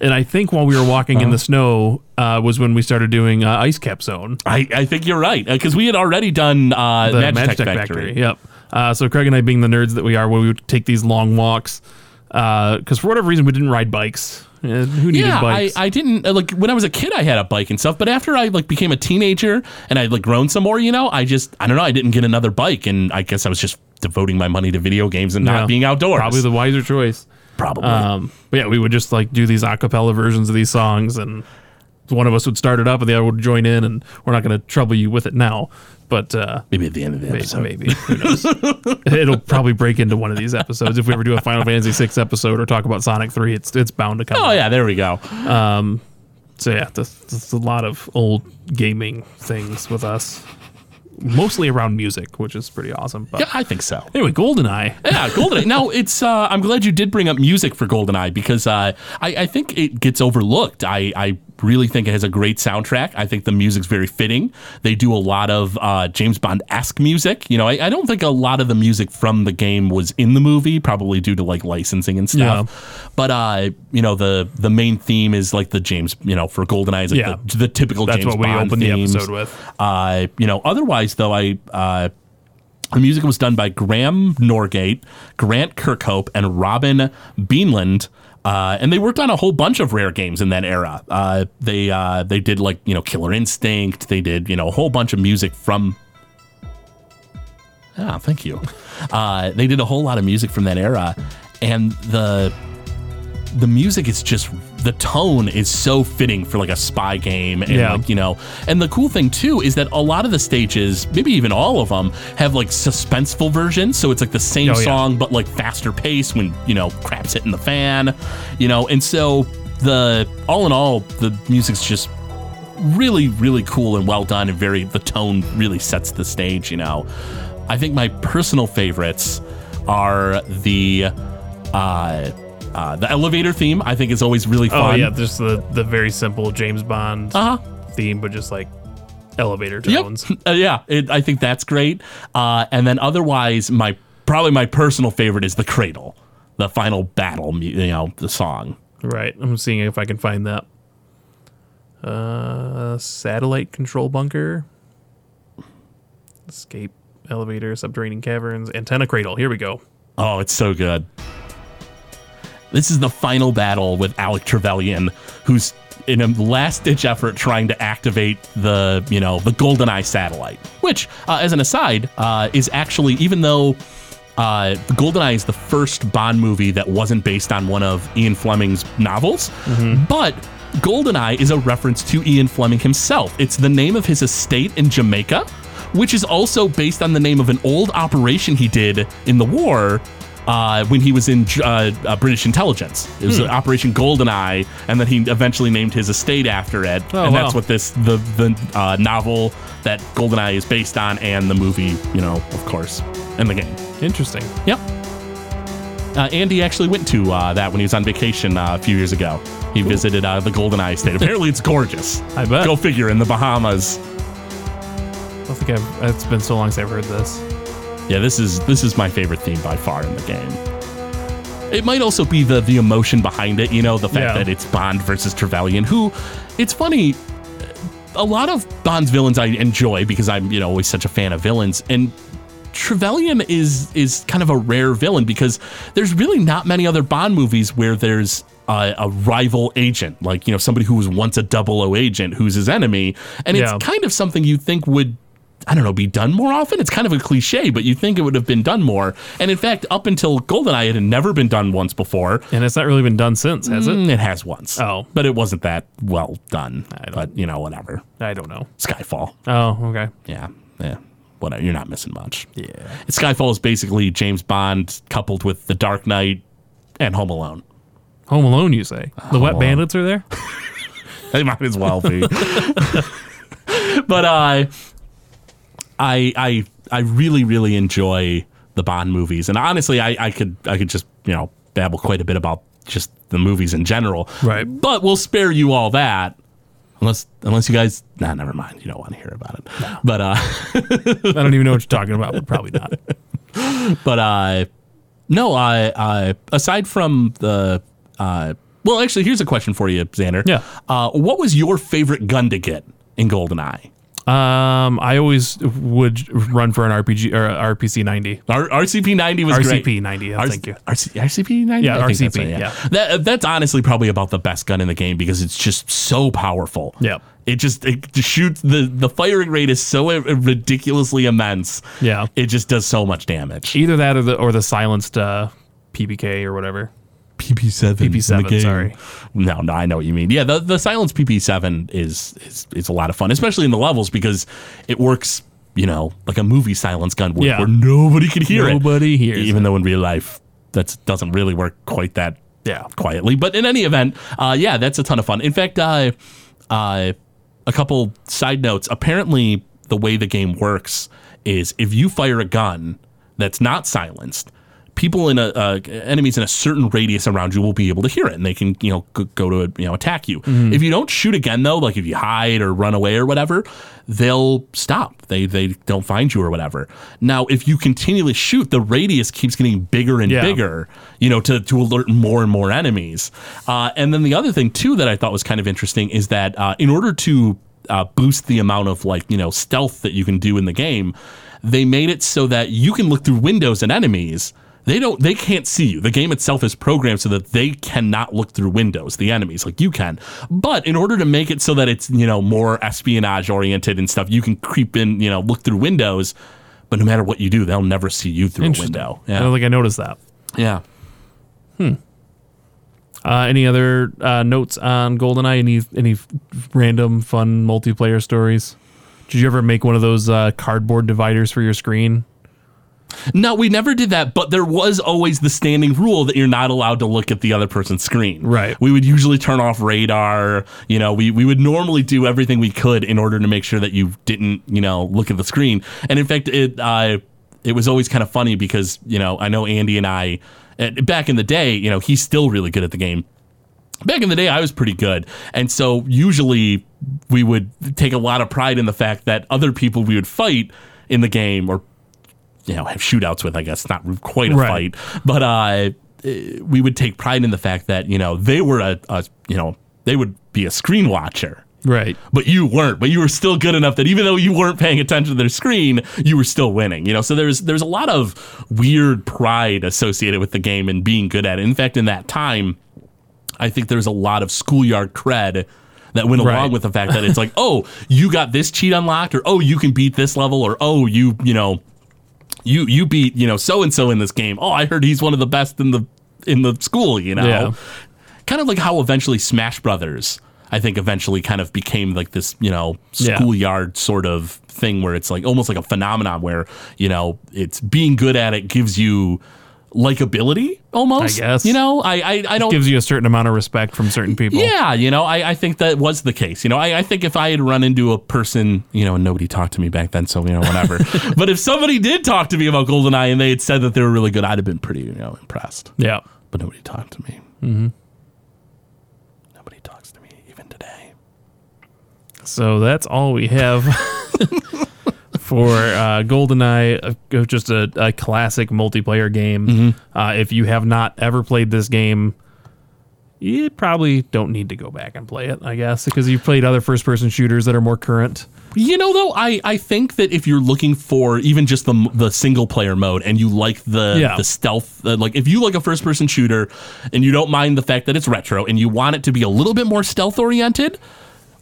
and I think while we were walking Uh-huh. in the snow uh, was when we started doing uh, Ice Cap Zone, I, I think you're right because we had already done uh, the Magitek Magitek Factory. Yep. Uh, so Craig and I, being the nerds that we are, when we would take these long walks, Because for whatever reason, we didn't ride bikes. Uh, who needed yeah, I, bikes? I didn't uh, like when I was a kid. I had a bike and stuff, but after I like became a teenager and I like grown some more, you know, I just I don't know. I didn't get another bike, and I guess I was just devoting my money to video games and not Yeah. being outdoors. Probably the wiser choice. Probably. Um, but yeah, we would just like do these acapella versions of these songs, and one of us would start it up, and the other would join in, and we're not going to trouble you with it now. But uh, maybe at the end of the maybe, episode. maybe who knows? it'll probably break into one of these episodes if we ever do a Final Fantasy VI episode or talk about Sonic Three. It's it's bound to come. Oh yeah, there we go. So yeah, there's, there's a lot of old gaming things with us, mostly around music, which is pretty awesome. But Yeah, I think so. anyway, GoldenEye. Yeah, GoldenEye. now it's. Uh, I'm glad you did bring up music for GoldenEye because uh, I, I think it gets overlooked. I, I really think it has a great soundtrack. I think the music's very fitting. They do a lot of uh, James Bond esque music. You know, I, I don't think a lot of the music from the game was in the movie, probably due to like licensing and stuff. But uh, you know, the the main theme is like the James. You know, for GoldenEye is like Yeah. the, the typical That's James what we Bond opened the episode with. Uh, you know, otherwise though, I uh, the music was done by Graeme Norgate, Grant Kirkhope, and Robin Beanland. Uh, and they worked on a whole bunch of rare games in that era. Uh, they uh, they did like you know Killer Instinct. They did you know a whole bunch of music from. Ah, thank you. Uh, they did a whole lot of music from that era, and the the music is just the tone is so fitting for like a spy game and Yeah. like you know and the cool thing too is that a lot of the stages maybe even all of them have like suspenseful versions so it's like the same Oh, yeah. song but like faster pace when you know crap's hitting the fan you know and so the all in all the music's just really really cool and well done and very the tone really sets the stage you know i think my personal favorites are the uh uh, the elevator theme I think is always really fun. Oh yeah, just the the very simple James Bond Uh-huh. theme, but just like elevator Yep. tones. Uh, yeah, it, I think that's great. Uh, and then otherwise, my probably my personal favorite is the Cradle, the final battle. You know, the song. Right. I'm seeing if I can find that. Uh, satellite control bunker. Escape elevator, subterranean caverns, antenna cradle. Here we go. Oh, it's so good. This is the final battle with Alec Trevelyan, who's in a last ditch effort trying to activate the, you know, the GoldenEye satellite. Which, uh, as an aside, uh, is actually, even though uh, GoldenEye is the first Bond movie that wasn't based on one of Ian Fleming's novels, but GoldenEye is a reference to Ian Fleming himself. It's the name of his estate in Jamaica, which is also based on the name of an old operation he did in the war uh, when he was in uh, uh, British intelligence. It was Operation Goldeneye, and then he eventually named his estate after it. Oh, and wow. that's what this the the uh, novel that Goldeneye is based on, and the movie, you know, of course, and the game. Interesting. Yep. Uh, Andy actually went to uh, that when he was on vacation uh, a few years ago. He visited uh, the Goldeneye estate. Apparently, it's gorgeous. I bet. Go figure. In the Bahamas. I don't think I've. It's been so long since I've heard this. Yeah, this is this is my favorite theme by far in the game. It might also be the the emotion behind it, you know, the fact Yeah. that it's Bond versus Trevelyan, who it's funny, a lot of Bond's villains I enjoy because I'm, you know, always such a fan of villains. And Trevelyan is is kind of a rare villain because there's really not many other Bond movies where there's a, a rival agent, like you know somebody who was once a double O agent who's his enemy, and Yeah. it's kind of something you think would. I don't know, be done more often. It's kind of a cliche, but you think it would have been done more. And in fact, up until GoldenEye, it had never been done once before. And it's not really been done since, has it? Mm, It has once. Oh. but it wasn't that well done. don't- But you know, whatever. I don't know. Skyfall. Oh, okay. Yeah, yeah. Whatever. You're not missing much. Yeah. Skyfall is basically James Bond coupled with The Dark Knight and Home Alone. Home Alone, you say? The Wet Alone. Bandits are there? They might as well be. but uh, I I I really really enjoy the Bond movies, and honestly, I, I could I could just you know babble quite a bit about just the movies in general. Right. But we'll spare you all that. Unless, unless you guys, nah, never mind. You don't want to hear about it. No. But, uh, I don't even know what you're talking about, but probably not. but, uh, no, I, uh, aside from the, uh, well, actually, here's a question for you, Xander. Yeah. Uh, what was your favorite gun to get in GoldenEye? Um, I always would run for an RPG or RPC 90. R- RCP 90 was great. RCP 90. yeah, R- thank you. RC- RCP 90? Yeah, I think that's RCP, right, yeah. That, that's honestly probably about the best gun in the game because it's just so powerful. Yeah. It just it just shoots the the firing rate is so ridiculously immense. Yeah. It just does so much damage. Either that or the or the silenced uh, PPK or whatever. PP7. PP7, sorry. No, no, I know what you mean. Yeah, the the silence PP7 is is is a lot of fun, especially in the levels because it works, you know, like a movie silence gun would, Yeah. where nobody could hear it. Nobody hears even though in real life that doesn't really work quite that Yeah. quietly. But in any event, uh, yeah, that's a ton of fun. In fact, uh, uh, a couple side notes. Apparently, the way the game works is if you fire a gun that's not silenced, people in a uh, enemies in a certain radius around you will be able to hear it, and they can you know go, to you know attack you. If you don't shoot again though, like if you hide or run away or whatever, they'll stop. They they don't find you or whatever. Now, if you continually shoot, the radius keeps getting bigger and Yeah. bigger you know, to, to alert more and more enemies. Uh, and then the other thing too that I thought was kind of interesting is that uh, in order to uh, boost the amount of like you know stealth that you can do in the game, they made it so that you can look through windows and enemies. They don't. They can't see you. The game itself is programmed so that they cannot look through windows. The enemies, like you can. But in order to make it so that it's you know more espionage oriented and stuff, you can creep in. You know, look through windows. But no matter what you do, they'll never see you through a window. I Yeah. don't think I noticed that. Yeah. Uh, any other uh, notes on GoldenEye? Any any random fun multiplayer stories? Did you ever make one of those uh, cardboard dividers for your screen? No, we never did that, but there was always the standing rule that you're not allowed to look at the other person's screen. Right. We would usually turn off radar. You know, we, we would normally do everything we could in order to make sure that you didn't, you know, look at the screen. And in fact, it uh, it was always kind of funny because, you know, I know Andy and I, uh, back in the day, you know, he's still really good at the game back in the day i was pretty good and so usually we would take a lot of pride in the fact that other people we would fight in the game or you know have shootouts with i guess not quite a Right. fight but uh eh, we would take pride in the fact that you know they were a, a you know they would be a screen watcher Right. but you weren't. But you were still good enough that even though you weren't paying attention to their screen, you were still winning. You know, so there's there's a lot of weird pride associated with the game and being good at it. In fact, in that time, I think there's a lot of schoolyard cred that went Right. along with the fact that it's like, oh, you got this cheat unlocked, or oh, you can beat this level, or oh, you you know, you you beat you know so and so in this game. Oh, I heard he's one of the best in the in the school. You know, Yeah. kind of like how eventually Smash Brothers, I think, eventually kind of became like this, you know, Yeah. schoolyard sort of thing where it's like almost like a phenomenon where you know it's being good at it gives you likability almost. I guess. you know, I I, I don't. It Gives you a certain amount of respect from certain people. yeah, you know, I, I think that was the case. You know, I, I think if I had run into a person, you know, and nobody talked to me back then, so, you know, whatever. but if somebody did talk to me about GoldenEye and they had said that they were really good, I'd have been pretty, you know, impressed Yeah. but nobody talked to me. Mm-hmm. Nobody talks to me even today. So that's all we have for uh, GoldenEye, uh, just a, a classic multiplayer game. Mm-hmm. Uh, if you have not ever played this game, you probably don't need to go back and play it, I guess, because you've played other first person shooters that are more current. You know, though, I, I think that if you're looking for even just the the single player mode and you like the Yeah. the stealth, uh, like if you like a first person shooter and you don't mind the fact that it's retro and you want it to be a little bit more stealth oriented.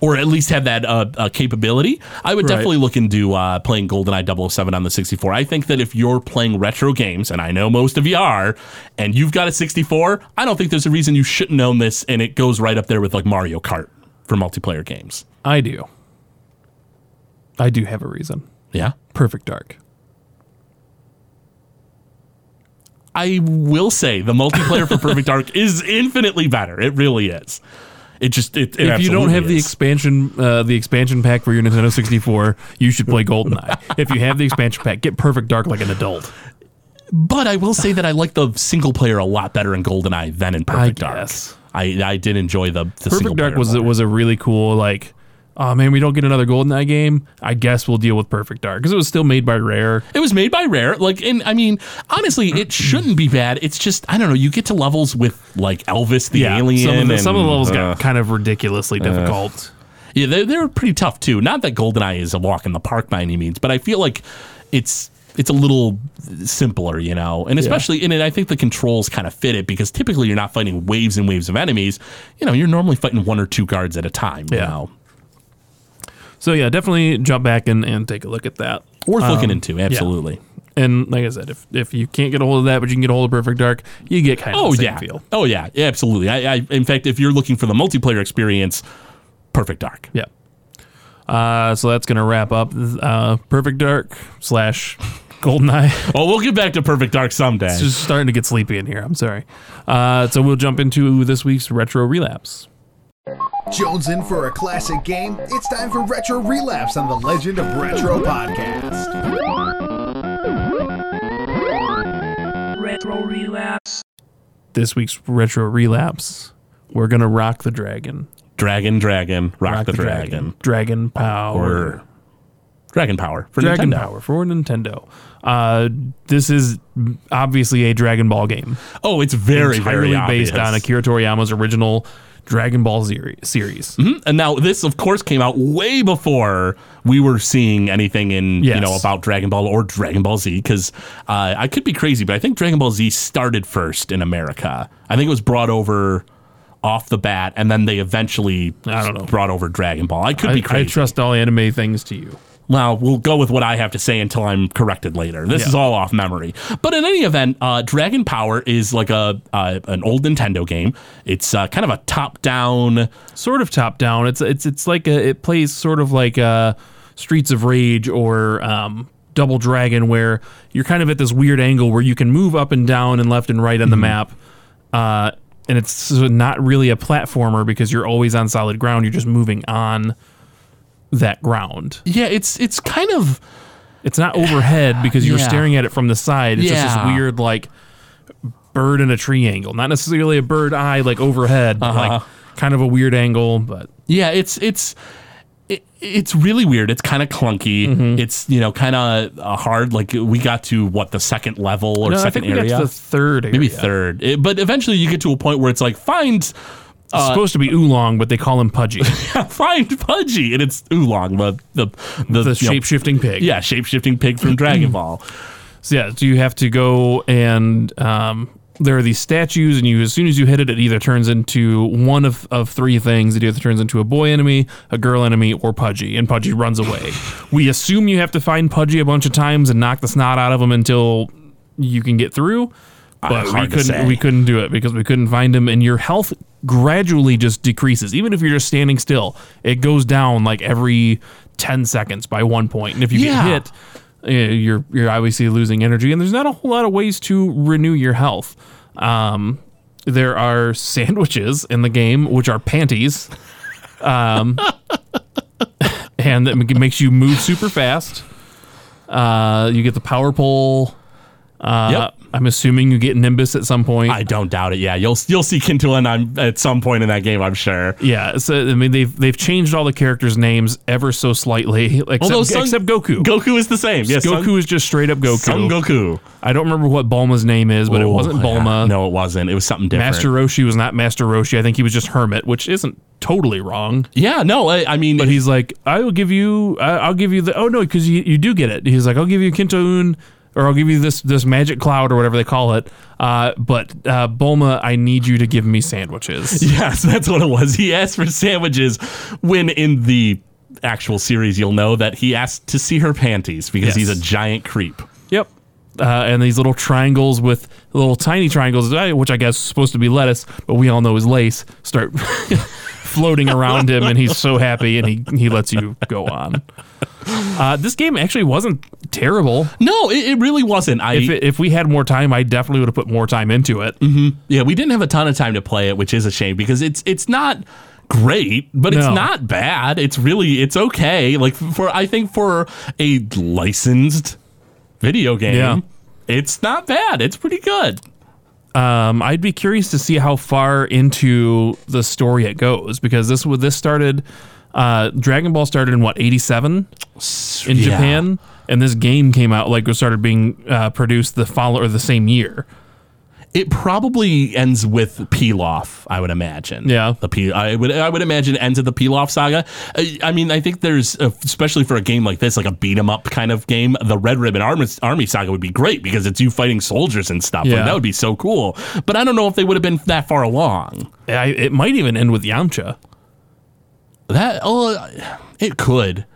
Or at least have that uh, uh, capability. I would Right. definitely look into uh, playing GoldenEye 007 on the 64. I think that if you're playing retro games, and I know most of you are, and you've got a 64, I don't think there's a reason you shouldn't own this, and it goes right up there with like Mario Kart for multiplayer games. I do. I do have a reason. Yeah. Perfect Dark. I will say the multiplayer for Perfect Dark is infinitely better. It really is. It just it, it if you don't have the expansion, uh, the expansion pack for your Nintendo 64, you should play GoldenEye. if you have the expansion pack, get Perfect Dark like an adult. but I will say that I like the single player a lot better in GoldenEye than in Perfect Dark. guess. I I did enjoy the, the single Perfect Dark was more. was a really cool like. Oh man, we don't get another GoldenEye game. I guess we'll deal with Perfect Dark because it was still made by Rare. It was made by Rare. Like, and I mean, honestly, it shouldn't be bad. It's just I don't know. You get to levels with like Elvis the alien. some of the, and, some of the levels uh, got kind of ridiculously difficult. Yeah, they they're pretty tough too. Not that GoldenEye is a walk in the park by any means, but I feel like it's it's a little simpler, you know, and especially in it, I think the controls kind of fit it because typically you're not fighting waves and waves of enemies. You know, you're normally fighting one or two guards at a time. You Yeah. know, So yeah, definitely jump back and, and take a look at that. worth looking Um, into. Absolutely. And like I said, if if you can't get a hold of that, but you can get a hold of Perfect Dark, you get kind of Oh yeah. feel. Oh yeah. Yeah, absolutely. I, I, in fact, if you're looking for the multiplayer experience, Perfect Dark. Yeah. Uh, so that's gonna wrap up uh, Perfect Dark slash Goldeneye. Oh, we'll get back to Perfect Dark someday. It's just starting to get sleepy in here. I'm sorry. Uh, so we'll jump into this week's retro relapse. Jones in for a classic game? It's time for Retro Relapse on the Legend of Retro podcast. Retro Relapse. This week's retro relapse. We're gonna rock the dragon. Dragon, Dragon, Rock, the, Dragon. Dragon power. Or Dragon Power for Dragon Nintendo. Power for Nintendo. Uh, this is obviously a Dragon Ball game, Oh, it's very, entirely very obvious. based on Akira Toriyama's original Dragon Ball seri- series. And now this, of course, came out way before we were seeing anything in you know about Dragon Ball or Dragon Ball Z. Because uh, I could be crazy, but I think Dragon Ball Z started first in America. I think it was brought over off the bat, and then they eventually I don't know. brought over Dragon Ball. I could I, be crazy. I trust all anime things to you. Well, we'll go with what I have to say until I'm corrected later. This Yeah. is all off memory. But in any event, uh, Dragon Power is like a uh, an old Nintendo game. It's uh, kind of a top down. Sort of top down. It's it's it's like a it plays sort of like uh Streets of Rage or um, Double Dragon, where you're kind of at this weird angle where you can move up and down and left and right on the map. Uh, and it's not really a platformer because you're always on solid ground. You're just moving on that ground. Yeah, it's it's kind of It's not overhead because you're Yeah. staring at it from the side. It's just this weird like bird in a tree angle. Not necessarily a bird eye like overhead, but like Uh-huh. kind of a weird angle. But yeah, it's it's. It, it's really weird. It's kind of clunky. Mm-hmm. It's you know kind of uh, hard. Like we got to what the second level or no, I second area, the third area. maybe third. It- but eventually you get to a point where it's like find It's supposed to be oolong, but they call him Pudgy, find Pudgy, and it's Oolong, the the the, the shape shifting pig. yeah shape shifting pig from Dragon Ball. So yeah, so you have to go and um, there are these statues, and you as soon as you hit it, it either turns into one of, of three things. It either turns into a boy enemy, a girl enemy, or Pudgy, and Pudgy runs away. we assume you have to find Pudgy a bunch of times and knock the snot out of him until you can get through. But we couldn't we couldn't do it because we couldn't find him, and your health gradually just decreases. Even if you're just standing still, it goes down like every ten seconds by one point. And if you Yeah. get hit, uh, you're you're obviously losing energy, and there's not a whole lot of ways to renew your health. Um, there are sandwiches in the game, which are panties, um, and that makes you move super fast. Uh, you get the power pole. Uh, Yep. I'm assuming you get Nimbus at some point. I don't doubt it. Yeah, you'll you'll see Kintulan at some point in that game. I'm sure. yeah, so I mean they've they've changed all the characters' names ever so slightly, except, Although Son- except Goku. Goku is the same. Yes, Goku is just straight up Goku. Son Goku. I don't remember what Bulma's name is, but it Oh, wasn't yeah. Bulma. No, it wasn't. It was something different. Master Roshi was not Master Roshi. I think he was just Hermit, which isn't totally wrong. Yeah, no, I, I mean, But he's like, I will give you, I, I'll give you the. Oh no, because you, you do get it. He's like, I'll give you Kintoon, or I'll give you this this magic cloud or whatever they call it. Uh, but uh, Bulma, I need you to give me sandwiches. yes, that's what it was. He asked for sandwiches when in the actual series you'll know that he asked to see her panties because Yes. he's a giant creep. Yep. Uh, and these little triangles with little tiny triangles, uh, which I guess is supposed to be lettuce, but we all know is lace, start floating around him, and he's so happy, and he he lets you go on. Uh, this game actually wasn't terrible. No, it, it really wasn't. I If it, if we had more time, I definitely would have put more time into it. yeah, we didn't have a ton of time to play it, which is a shame because it's it's not great, but it's not bad. It's really it's okay. Like for I think for a licensed video game, Yeah. it's not bad. It's pretty good. Um, I'd be curious to see how far into the story it goes because this was this started. Uh, Dragon Ball started in what eighty seven in Yeah. Japan, and this game came out like it started being uh, produced the follow or the same year. It probably ends with Pilaf, I would imagine. Yeah. the P. I would I would imagine it ends at the Pilaf saga. I, I mean, I think there's uh, especially for a game like this, like a beat 'em up kind of game. The Red Ribbon Army, Army saga would be great because it's you fighting soldiers and stuff. Like, Yeah. that would be so cool. But I don't know if they would have been that far along. I, it might even end with Yamcha. That oh, it could.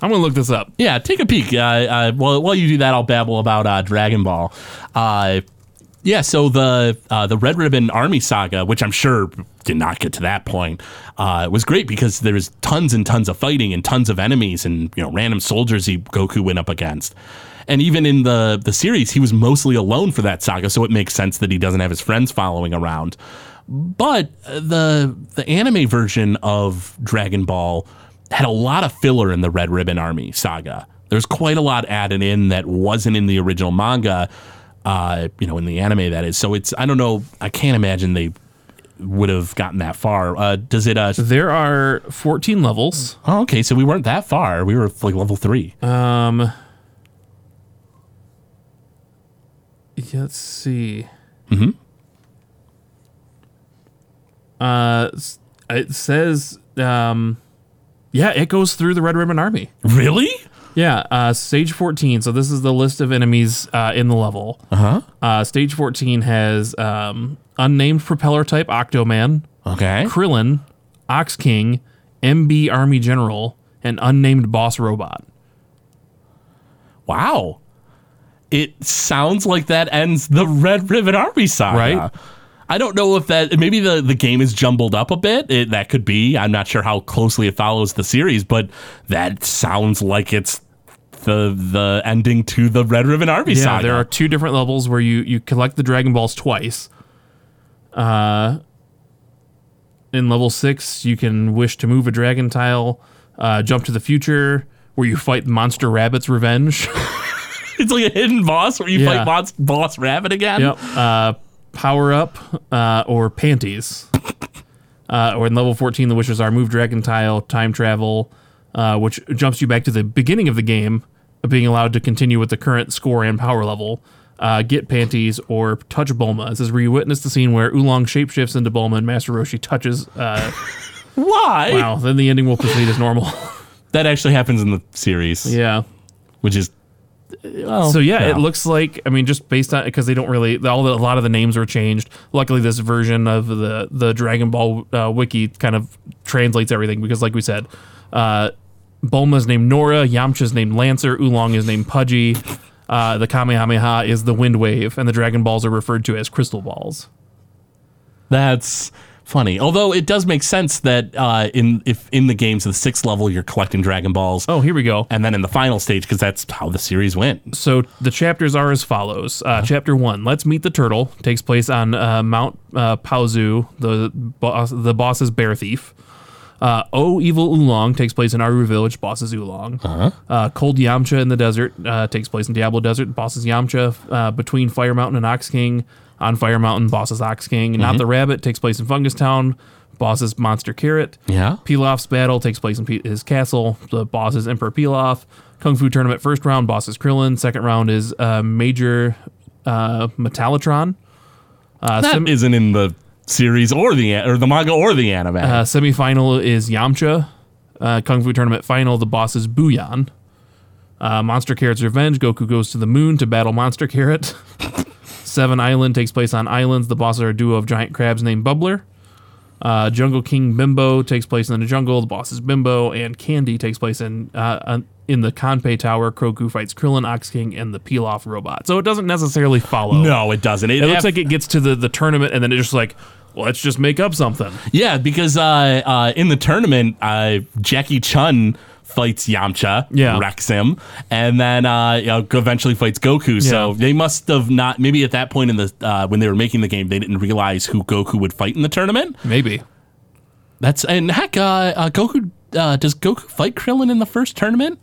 I'm gonna look this up. Yeah, take a peek. Uh, uh, while, while you do that, I'll babble about uh, Dragon Ball. Uh, yeah, so the uh, the Red Ribbon Army saga, which I'm sure did not get to that point, uh, was great because there was tons and tons of fighting and tons of enemies and you know random soldiers he Goku went up against. And even in the the series, he was mostly alone for that saga, so it makes sense that he doesn't have his friends following around. But the the anime version of Dragon Ball had a lot of filler in the Red Ribbon Army saga. There's quite a lot added in that wasn't in the original manga, uh, you know, in the anime that is. So it's I don't know. I can't imagine they would have gotten that far. Uh, does it? Uh, There are 14 levels. oh, okay. So we weren't that far. We were like level three. Um, let's see. Mm-hmm. Uh, it says, um, yeah, it goes through the Red Ribbon Army. really? Yeah, uh, stage 14. So this is the list of enemies uh, in the level. Uh-huh. Uh, stage 14 has um, unnamed propeller type Octoman, Okay. Krillin, Ox King, MB Army General, and unnamed boss robot. Wow. It sounds like that ends the Red Ribbon Army saga. Right. I don't know if that maybe the, the game is jumbled up a bit. It, that could be. I'm not sure how closely it follows the series, but that sounds like it's the the ending to the Red Ribbon Army Yeah, saga. there are two different levels where you you collect the Dragon Balls twice. Uh, in level six, you can wish to move a dragon tile, uh, jump to the future, where you fight Monster Rabbit's revenge. it's like a hidden boss where you Yeah. fight boss, boss Rabbit again. yep. Uh, power up uh, or panties. Uh, or in level 14, the wishes are move dragon tile, time travel, uh, which jumps you back to the beginning of the game, being allowed to continue with the current score and power level. Uh, get panties or touch Bulma. This is where you witness the scene where Oolong shapeshifts into Bulma and Master Roshi touches. Uh, Why? wow, then the ending will proceed as normal. That actually happens in the series, yeah. which is well, So yeah, it looks like I mean, just based on because they don't really all the, a lot of the names were changed. Luckily, this version of the the Dragon Ball uh, wiki kind of translates everything because, like we said, uh, Bulma's named Nora, Yamcha's named Lancer, Oolong is named Pudgy, uh, the Kamehameha is the Wind Wave, and the Dragon Balls are referred to as Crystal Balls. That's funny. Although it does make sense that uh, in if in the games of the sixth level you're collecting Dragon Balls, Oh, here we go. and then in the final stage because that's how the series went. So the chapters are as follows. Uh, Chapter one: Let's meet the turtle takes place on uh, Mount uh, Paozu, the boss, the boss's bear thief. Uh, oh, evil Oolong takes place in Aru Village. bosses Oolong. Uh-huh. Cold Yamcha in the desert uh, takes place in Diablo Desert. bosses Yamcha. Uh, between Fire Mountain and Ox King, on Fire Mountain, boss is Ox King. Not the Rabbit takes place in Fungus Town. Boss is Monster Carrot. Yeah. Pilaf's battle takes place in P- his castle. The boss is Emperor Pilaf. Kung Fu tournament first round, boss is Krillin. Second round is uh, Major uh, Metallatron. Uh, That sem- not in the series or the or the manga or the anime. uh, semifinal is Yamcha. Uh, Kung Fu tournament final, the boss is Buyan. Uh, Monster Carrot's Revenge. Goku goes to the moon to battle Monster Carrot. Seven Island takes place on islands. The bosses are a duo of giant crabs named Bubbler. Uh, Jungle King Bimbo takes place in the jungle. The boss is Bimbo, and Candy takes place in uh, uh, in the Kanpei Tower. Kroku fights Krillin, Ox King, and the Pilaf robot. So it doesn't necessarily follow. no, it doesn't. it looks like it gets to the the tournament, and then it just like, let's just make up something. yeah, because uh, uh, in the tournament, uh, Jackie Chun fights Yamcha, Yeah. wrecks him, and then uh, you know, eventually fights Goku. So they must have not. Maybe at that point in the uh, when they were making the game, they didn't realize who Goku would fight in the tournament. Maybe. That's and heck, uh, uh, Goku uh, does Goku fight Krillin in the first tournament?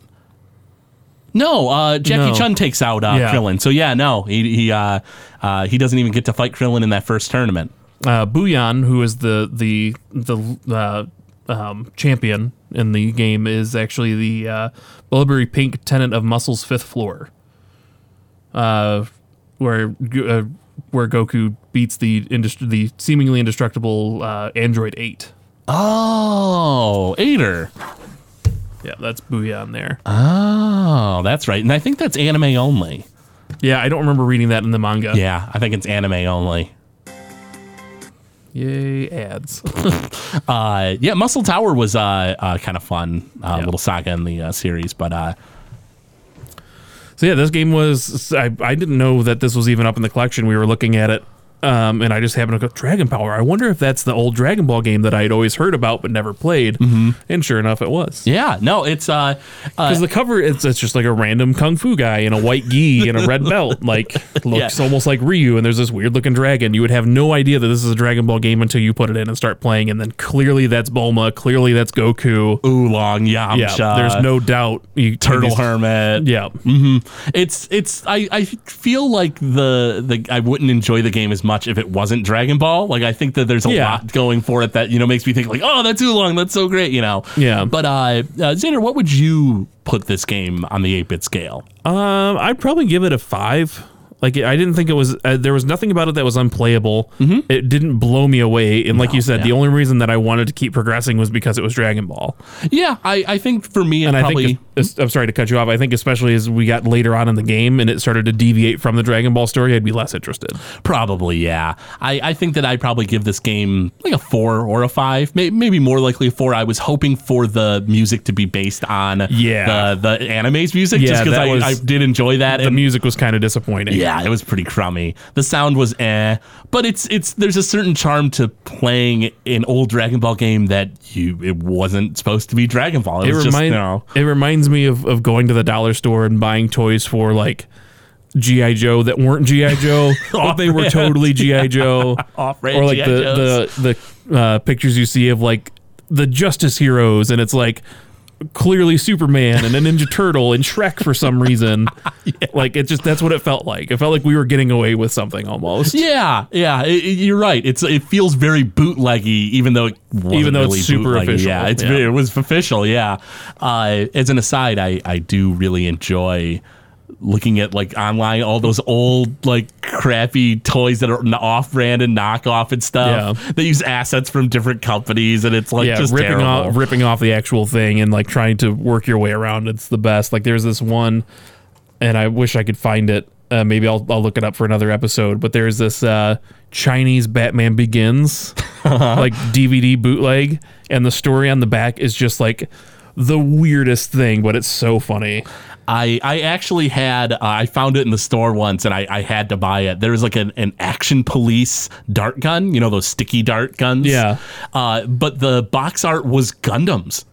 No, uh, Jackie No. Chun takes out uh, Yeah. Krillin. So yeah, no, he he uh, uh, he doesn't even get to fight Krillin in that first tournament. uh, Buyan, who is the the the uh, um, champion in the game, is actually the uh, Bulberry Pink tenant of Muscle's fifth floor, uh, where uh, where Goku beats the industri- the seemingly indestructible uh, Android Eight. Oh, Eighter. Yeah, that's Booyah in there. Oh, that's right. And I think that's anime only. yeah, I don't remember reading that in the manga. Yeah, I think it's anime only. Yay, ads. Uh, yeah, Muscle Tower was uh, uh, kind of fun, uh, Yeah. little saga in the uh, series, but uh, So yeah, this game was. I, I didn't know that this was even up in the collection. We were looking at it, um, and I just happened to go Dragon Power. I wonder if that's the old Dragon Ball game that I had always heard about but never played. Mm-hmm. And sure enough, it was. yeah, no, it's uh, uh, Because the cover, it's, it's just like a random kung fu guy in a white gi and a red belt. Like looks Yeah. almost like Ryu, and there's this weird looking dragon. You would have no idea that this is a Dragon Ball game until you put it in and start playing, and then clearly that's Bulma, clearly that's Goku. Oolong, Yamcha, Yeah, there's no doubt. You, Turtle these- Hermit. Yeah, It's it's I, I feel like the the I wouldn't enjoy the game as much if it wasn't Dragon Ball. Like I think that there's a Yeah. lot going for it that you know makes me think like oh that's too long that's so great you know Yeah. But uh, uh Xander, what would you put this game on the eight bit scale? Um, I'd probably give it a five. Like I didn't think it was. Uh, there was nothing about it that was unplayable. It didn't blow me away. And like you said, Mm-hmm. yeah. the only reason that I wanted to keep progressing was because it was Dragon Ball. Yeah, I, I think for me And probably I think, I'm sorry to cut you off. I think especially as we got later on in the game and it started to deviate from the Dragon Ball story, I'd be less interested. Probably, yeah. I, I think that I'd probably give this game like a four or a five, may, maybe more likely a four. I was hoping for the music to be based on Yeah. the, the anime's music, Yeah, just because I, I did enjoy that. The and music was kind of disappointing. yeah, it was pretty crummy. The sound was eh, but it's it's there's a certain charm to playing an old Dragon Ball game that you it wasn't supposed to be Dragon Ball. It, It was remind, just you know, it reminds me of, of going to the dollar store and buying toys for like GI Joe that weren't GI Joe, but they were totally GI Joe. or like the Joes. the the uh, pictures you see of like the Justice Heroes, and it's like clearly Superman and a Ninja Turtle and Shrek for some reason. Like it just that's what it felt like. It felt like we were getting away with something almost. Yeah, yeah, it, it- you're right. It's it feels very bootleggy, even though it Even though it's super bootleggy. official, Yeah, it's yeah. it was official. Yeah. Uh, as an aside, I I do really enjoy looking at like online all those old like crappy toys that are off-brand and knockoff and stuff. Yeah. They use assets from different companies, and it's like yeah, just ripping terrible. off ripping off the actual thing and like trying to work your way around. It's the best. Like there's this one, and I wish I could find it. Uh, maybe I'll I'll look it up for another episode. But there's this uh, Chinese Batman Begins like DVD bootleg, and the story on the back is just like the weirdest thing, but it's so funny. I, I actually had uh, I found it in the store once and I, I had to buy it. There was like an, an action police dart gun, you know those sticky dart guns. Yeah. Uh, but the box art was Gundams.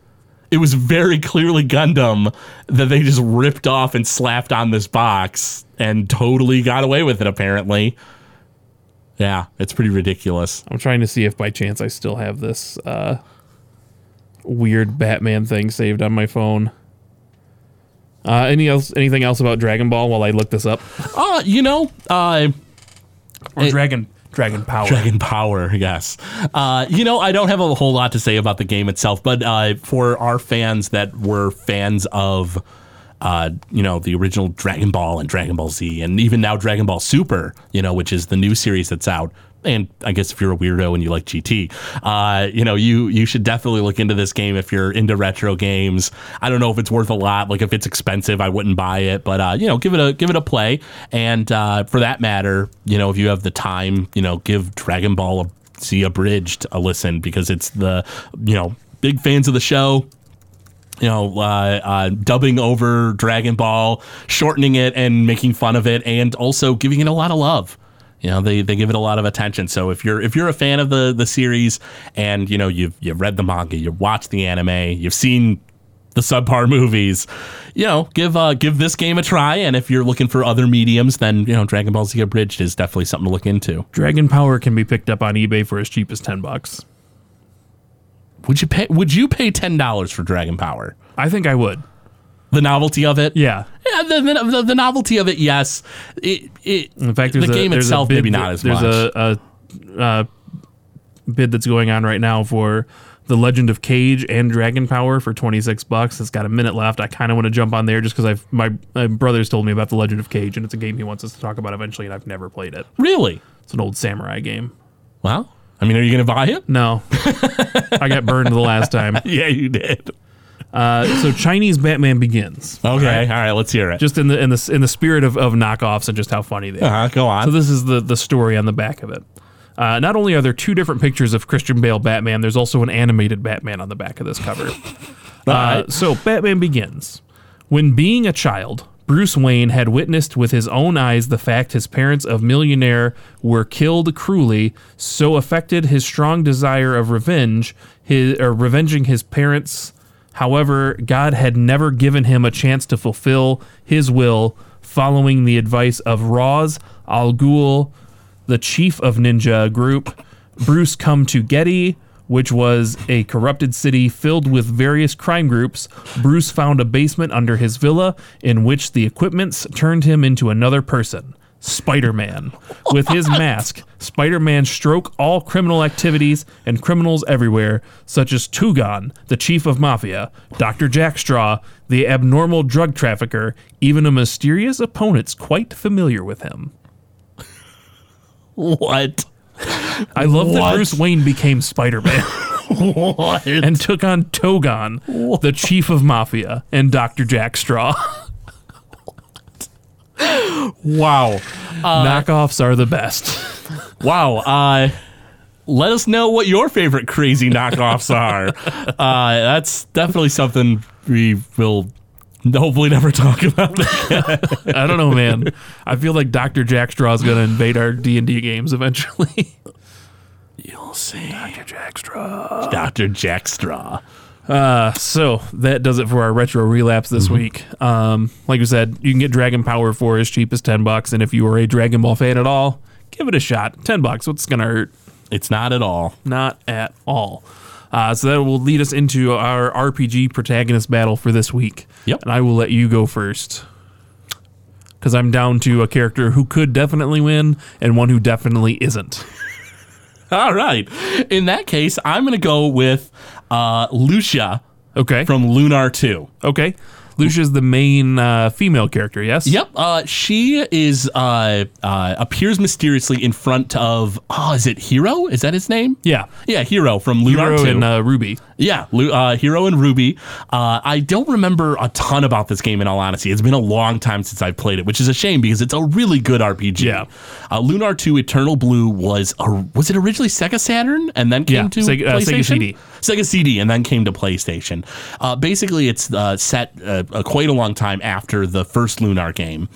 It was very clearly Gundam that they just ripped off and slapped on this box and totally got away with it. Apparently. Yeah, it's pretty ridiculous. I'm trying to see if by chance I still have this uh, weird Batman thing saved on my phone. Uh, any else? Anything else about Dragon Ball while I look this up? Uh, you know, uh, Or Dragon Dragon Power? Dragon Power, yes. Uh, you know, I don't have a whole lot to say about the game itself, but uh, for our fans that were fans of, uh, you know, the original Dragon Ball and Dragon Ball Z, and even now Dragon Ball Super, you know, which is the new series that's out. And I guess if you're a weirdo and you like GT, uh, you know, you you should definitely look into this game if you're into retro games. I don't know if it's worth a lot. Like if it's expensive, I wouldn't buy it, but uh, you know, give it a give it a play. And uh, for that matter, you know, if you have the time, you know, give Dragon Ball Z abridged a listen because it's the you know big fans of the show you know, uh, uh, dubbing over Dragon Ball, shortening it and making fun of it, and also giving it a lot of love. You know, they, they give it a lot of attention. So if you're if you're a fan of the the series and you know you've you've read the manga, you've watched the anime, you've seen the subpar movies, you know, give uh, give this game a try. And if you're looking for other mediums, then you know, Dragon Ball Z Abridged is definitely something to look into. Dragon Power can be picked up on eBay for as cheap as ten bucks. Would you pay Would you pay ten dollars for Dragon Power? I think I would. The novelty of it, Yeah. Yeah, the, the, the novelty of it, yes. It, it, In fact, the a, game itself, bid maybe not as there's much. a, a, uh bid that's going on right now for The Legend of Kage and Dragon Power for 26 bucks. It's got a minute left. I kind of want to jump on there just because I've my, my brother's told me about The Legend of Kage and it's a game he wants us to talk about eventually, and I've never played it. Really? It's an old samurai game. Well, I mean, are you going to buy it? No, I got burned the last time. Yeah, you did. Uh, so Chinese Batman Begins. Okay, all right, let's hear it. Just in the in the in the spirit of, of knockoffs and just how funny they are. uh, go on. So this is the the story on the back of it. Uh, not only are there two different pictures of Christian Bale Batman, there's also an animated Batman on the back of this cover. uh, right. so Batman begins. When being a child, Bruce Wayne had witnessed with his own eyes the fact his parents of millionaire were killed cruelly, so affected his strong desire of revenge, his or revenging his parents. However, God had never given him a chance to fulfill his will, following the advice of Ra's al Ghul, the chief of Ninja Group. Bruce come to Getty, which was a corrupted city filled with various crime groups. Bruce found a basement under his villa in which the equipments turned him into another person. Spider Man. With his mask, Spider Man stroke all criminal activities and criminals everywhere, such as Tugon, the chief of mafia, Dr. Jackstraw, the abnormal drug trafficker, even a mysterious opponent's quite familiar with him. what? I love that What? Bruce Wayne became Spider Man. What? and took on Togon, the chief of mafia, and Dr. Jack Wow. Knockoffs are the best. Wow. Uh, let us know what your favorite crazy knockoffs are. Uh, that's definitely something we will hopefully never talk about. I don't know, man. I feel like Dr. Jack Straw is going to invade our D&D games eventually. You'll see. Dr. Jack Straw. Dr. Jackstraw. Uh, so that does it for our retro relapse this week. Um, like we said, you can get Dragon Power for as cheap as 10 bucks and if you are a Dragon Ball fan at all, give it a shot. 10 bucks, what's going to hurt? It's not at all. Not at all. Uh, so that will lead us into our RPG protagonist battle for this week. Yep. And I will let you go first. Because I'm down to a character who could definitely win and one who definitely isn't. All right. In that case, I'm going to go with uh, Lucia Okay. from Lunar 2. okay. Lucia's the main uh, female character, yes? Yep. Uh, she is uh, uh, appears mysteriously in front of. Oh, is it Hiro? Is that his name? Yeah. Yeah, Hiro from Lunar Hero 2. and uh, Ruby. Yeah, uh, Hiro and Ruby. Uh, I don't remember a ton about this game in all honesty. It's been a long time since I've played it, which is a shame because it's a really good RPG. Yeah. Uh, Lunar 2 Eternal Blue was a, was it originally Sega Saturn and then came Yeah, to Sega- uh, Sega CD. Sega CD and then came to PlayStation. Uh, basically, it's uh, set uh, uh, quite a long time after the first Lunar game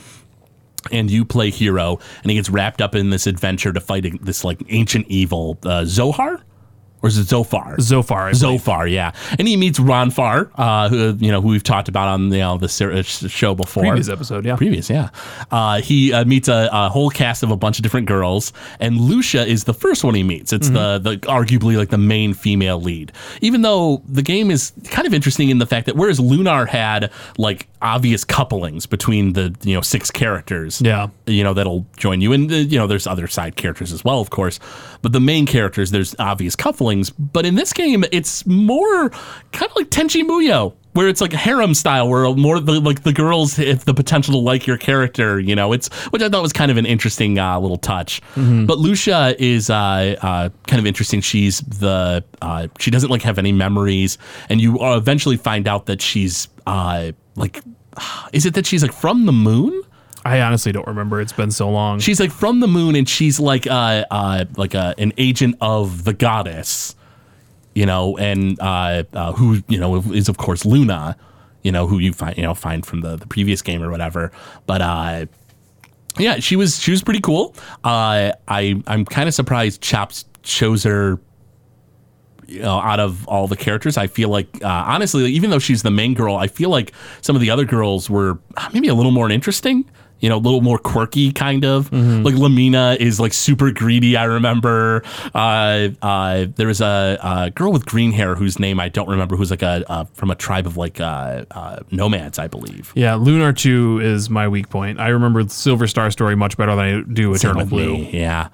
and you play Hiro and he gets wrapped up in this adventure to fight this like ancient evil uh, zohar or is it. I believe. Zophar, yeah, and he meets Ronfar, uh, who you know who we've talked about on you know the uh, sh- show before. Previous episode, yeah. Previous, yeah. Uh, he uh, meets a, a whole cast of a bunch of different girls, and Lucia is the first one he meets. It's the the arguably like the main female lead. Even though the game is kind of interesting in the fact that whereas Lunar had like obvious couplings between the you know six characters, Yeah. you know that'll join you, and uh, you know there's other side characters as well, of course. But the main characters, there's obvious couplings. But in this game, it's more kind of like Tenchi Muyo, where it's like a harem style, where more the, like the girls have the potential to like your character. You know, it's which I thought was kind of an interesting uh, little touch. But Lucia is uh, uh, kind of interesting. She's the uh, she doesn't like have any memories, and you eventually find out that she's uh, like. Is it that she's like from the moon? I honestly don't remember. It's been so long. She's like from the moon, and she's like uh, uh like a, an agent of the goddess, you know, and uh, uh, who you know is of course Luna, you know, who you find you know find from the, the previous game or whatever. But uh, yeah, she was she was pretty cool. Uh, I I'm kind of surprised Chops chose her. You know, out of all the characters, I feel like uh, honestly, even though she's the main girl, I feel like some of the other girls were uh, maybe a little more interesting. You know, a little more quirky, kind of. Like Lemina is like super greedy. I remember uh, uh, there was a, a girl with green hair whose name I don't remember, who's like a uh, from a tribe of like uh, uh, nomads, I believe. Yeah, Lunar 2 is my weak point. I remember Silver Star Story much better than I do Same Eternal Blue. me, Yeah.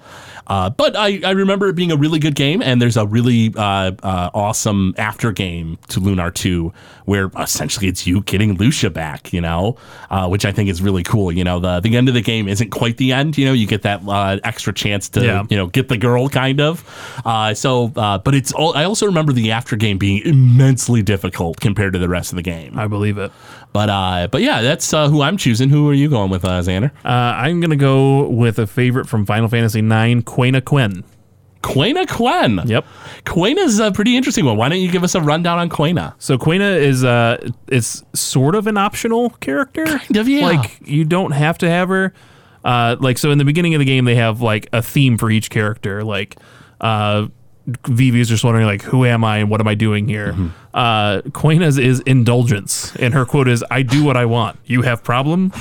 Uh, but I, I remember it being a really good game, and there's a really uh, uh, awesome after game to Lunar 2 where essentially it's you getting Lucia back, you know, uh, which I think is really cool. You know, the, the end of the game isn't quite the end, you know, you get that uh, extra chance to, Yeah. you know, get the girl kind of. Uh, so, uh, but it's all, I also remember the after game being immensely difficult compared to the rest of the game. I believe it. But, uh, but yeah, that's uh, who I'm choosing. Who are you going with, uh, Xander? Uh, I'm going to go with a favorite from Final Fantasy IX, Quina Quen. Quina Quen. Yep. Quina's a pretty interesting one. Why don't you give us a rundown on Quina? So Quina is uh it's sort of an optional character. Kind of, yeah. Like you don't have to have her. Uh like so in the beginning of the game they have like a theme for each character. Like uh Vivi's just wondering like who am I and what am I doing here? Mm-hmm. Uh Quina's is indulgence and her quote is I do what I want. You have problem?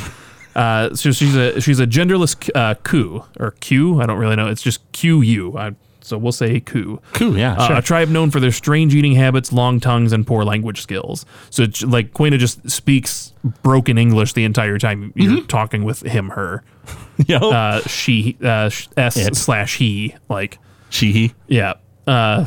Uh, so she's a she's a genderless uh, Ku or Q. I don't really know. It's just Q U. I- So we'll say Ku. Cool, yeah, Uh, sure. A tribe known for their strange eating habits, long tongues, and poor language skills. So, it's like, Quina just speaks broken English the entire time you're Mm-hmm. talking with him, her, Yo, uh, she, uh, S It. slash he. Like, she, he. yeah. Uh,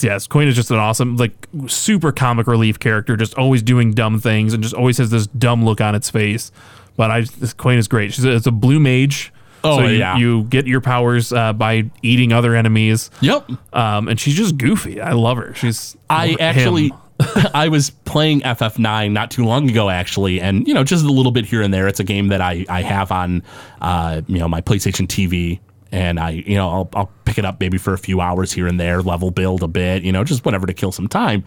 yes, Queen is just an awesome, like, super comic relief character, just always doing dumb things and just always has this dumb look on its face. But I, this Queen is great. She's a, it's a blue mage. Oh, so you, yeah. you get your powers uh, by eating other enemies. Yep. Um, and she's just goofy. I love her. She's I him. actually, I was playing FF9 not too long ago, actually, and you know, just a little bit here and there. It's a game that I I have on, uh, you know, my PlayStation TV, and I, you know, I'll I'll pick it up maybe for a few hours here and there, level build a bit, you know, just whatever to kill some time.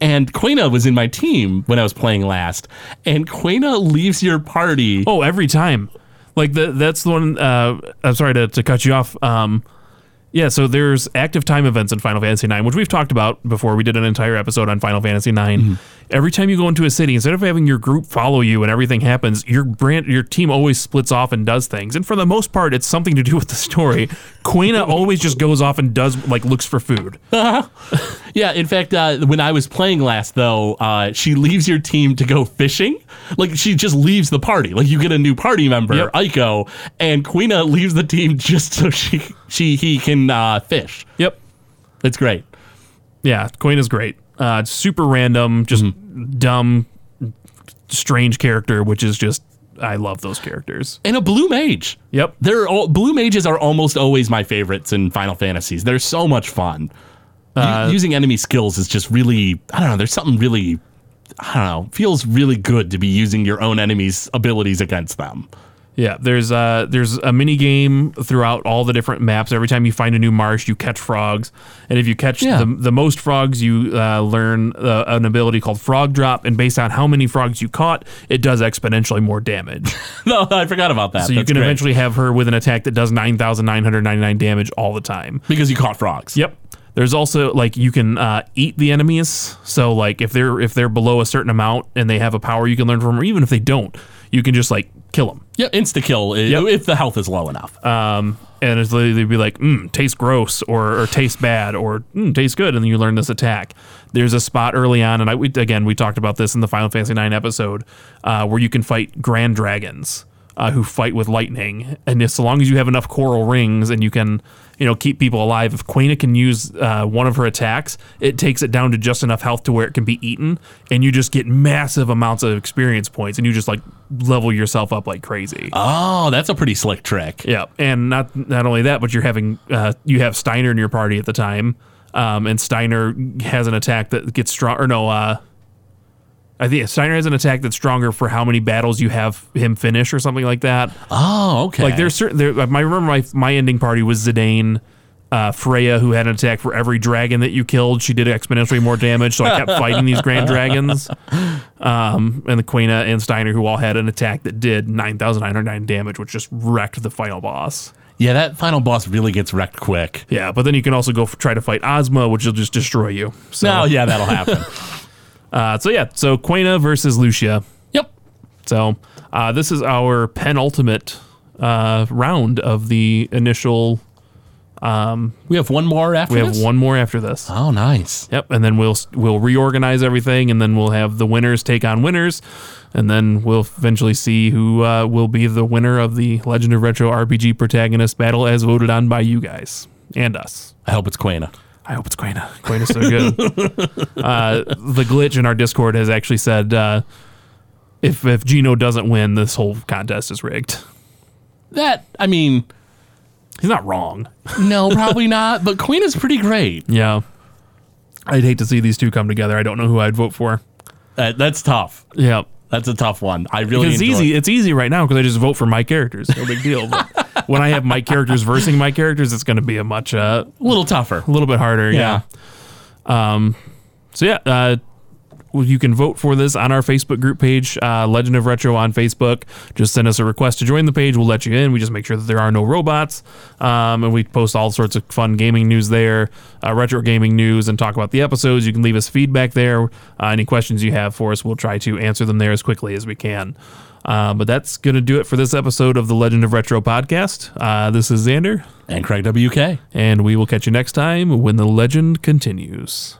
And Quina was in my team when I was playing last, and Quina leaves your party. Oh, every time. Like the that's the one. Uh, I'm sorry to, to cut you off. Um, yeah, so there's active time events in Final Fantasy IX, which we've talked about before. We did an entire episode on Final Fantasy IX. Every time you go into a city, instead of having your group follow you and everything happens, your brand, your team always splits off and does things. And for the most part, it's something to do with the story. Quina always just goes off and does like looks for food. Yeah, in fact, uh, when I was playing last, though, uh, she leaves your team to go fishing. Like she just leaves the party. Like you get a new party member, Yep. Eiko, and Quina leaves the team just so she she he can uh, fish. Yep. It's great. Yeah, Queen is great. Uh, it's super random, just dumb, strange character, which is just I love those characters. And a blue mage. Yep. They're all, blue mages are almost always my favorites in Final Fantasies. They're so much fun. Uh, using enemy skills is just really I don't know. There's something really I don't know. Feels really good to be using your own enemies' abilities against them. Yeah, there's uh there's a mini game throughout all the different maps. Every time you find a new marsh, you catch frogs, and if you catch Yeah. the, the most frogs, you uh, learn uh, an ability called Frog Drop, and based on how many frogs you caught, it does exponentially more damage. No, I forgot about that. so you can great. eventually have her with an attack that does nine thousand nine hundred ninety nine damage all the time. because you caught frogs. Yep. There's also like you can uh, eat the enemies. So like if they're if they're below a certain amount and they have a power you can learn from, or even if they don't, you can just like kill them. Yeah, insta kill Yep. if the health is low enough. Um, and it's literally they'd be like, mm, tastes gross or, or tastes bad or mm, tastes good, and then you learn this attack. There's a spot early on, and I we, again we talked about this in the Final Fantasy IX episode, uh, where you can fight grand dragons uh, who fight with lightning, and if, so long as you have enough coral rings and you can you know keep people alive, if Quina can use uh, one of her attacks, it takes it down to just enough health to where it can be eaten, and you just get massive amounts of experience points, and you just like level yourself up like crazy. oh, that's a pretty slick trick. Yeah, and not not only that, but you're having uh, you have Steiner in your party at the time, um, and Steiner has an attack that gets strong. Or no, uh, I think Steiner has an attack that's stronger for how many battles you have him finish, or something like that. Oh, okay. Like there's certain. There, I remember my my ending party was Zidane. Uh, Freya, who had an attack for every dragon that you killed, she did exponentially more damage. So I kept fighting these grand dragons. Um, and the Quina and Steiner, who all had an attack that did 9,909 damage, which just wrecked the final boss. yeah, that final boss really gets wrecked quick. Yeah, but then you can also go f- try to fight Ozma, which will just destroy you. So, No, yeah, that'll happen. uh, so yeah, so Quina versus Lucia. yep. So Uh, this is our penultimate uh, round of the initial. We have one more after We have this? one more after this. Oh, nice. Yep, and then we'll we'll reorganize everything, and then we'll have the winners take on winners, and then we'll eventually see who uh, will be the winner of the Legend of Retro RPG protagonist battle as voted on by you guys and us. I hope it's Quina. I hope it's Quina. Quina's so good. uh, the glitch in our Discord has actually said uh, if if Geno doesn't win, this whole contest is rigged. That, I mean, He's not wrong. no, probably not, but Queen is pretty great. Yeah, I'd hate to see these two come together. I don't know who I'd vote for. That, that's tough. Yeah. That's a tough one. I really it's enjoy easy. It's easy right now because I just vote for my characters. No big deal. But when I have my characters versing my characters, it's going to be a much uh, A little tougher. a little bit harder. Yeah. Um, so yeah, uh, you can vote for this on our Facebook group page, uh, Legend of Retro on Facebook. Just send us a request to join the page. We'll let you in. We just make sure that there are no robots, um, and we post all sorts of fun gaming news there, uh, retro gaming news, and talk about the episodes. You can leave us feedback there. Uh, any questions you have for us, we'll try to answer them there as quickly as we can. Uh, but that's going to do it for this episode of the Legend of Retro podcast. Uh, this is Xander, And Craig WK. and we will catch you next time when the legend continues.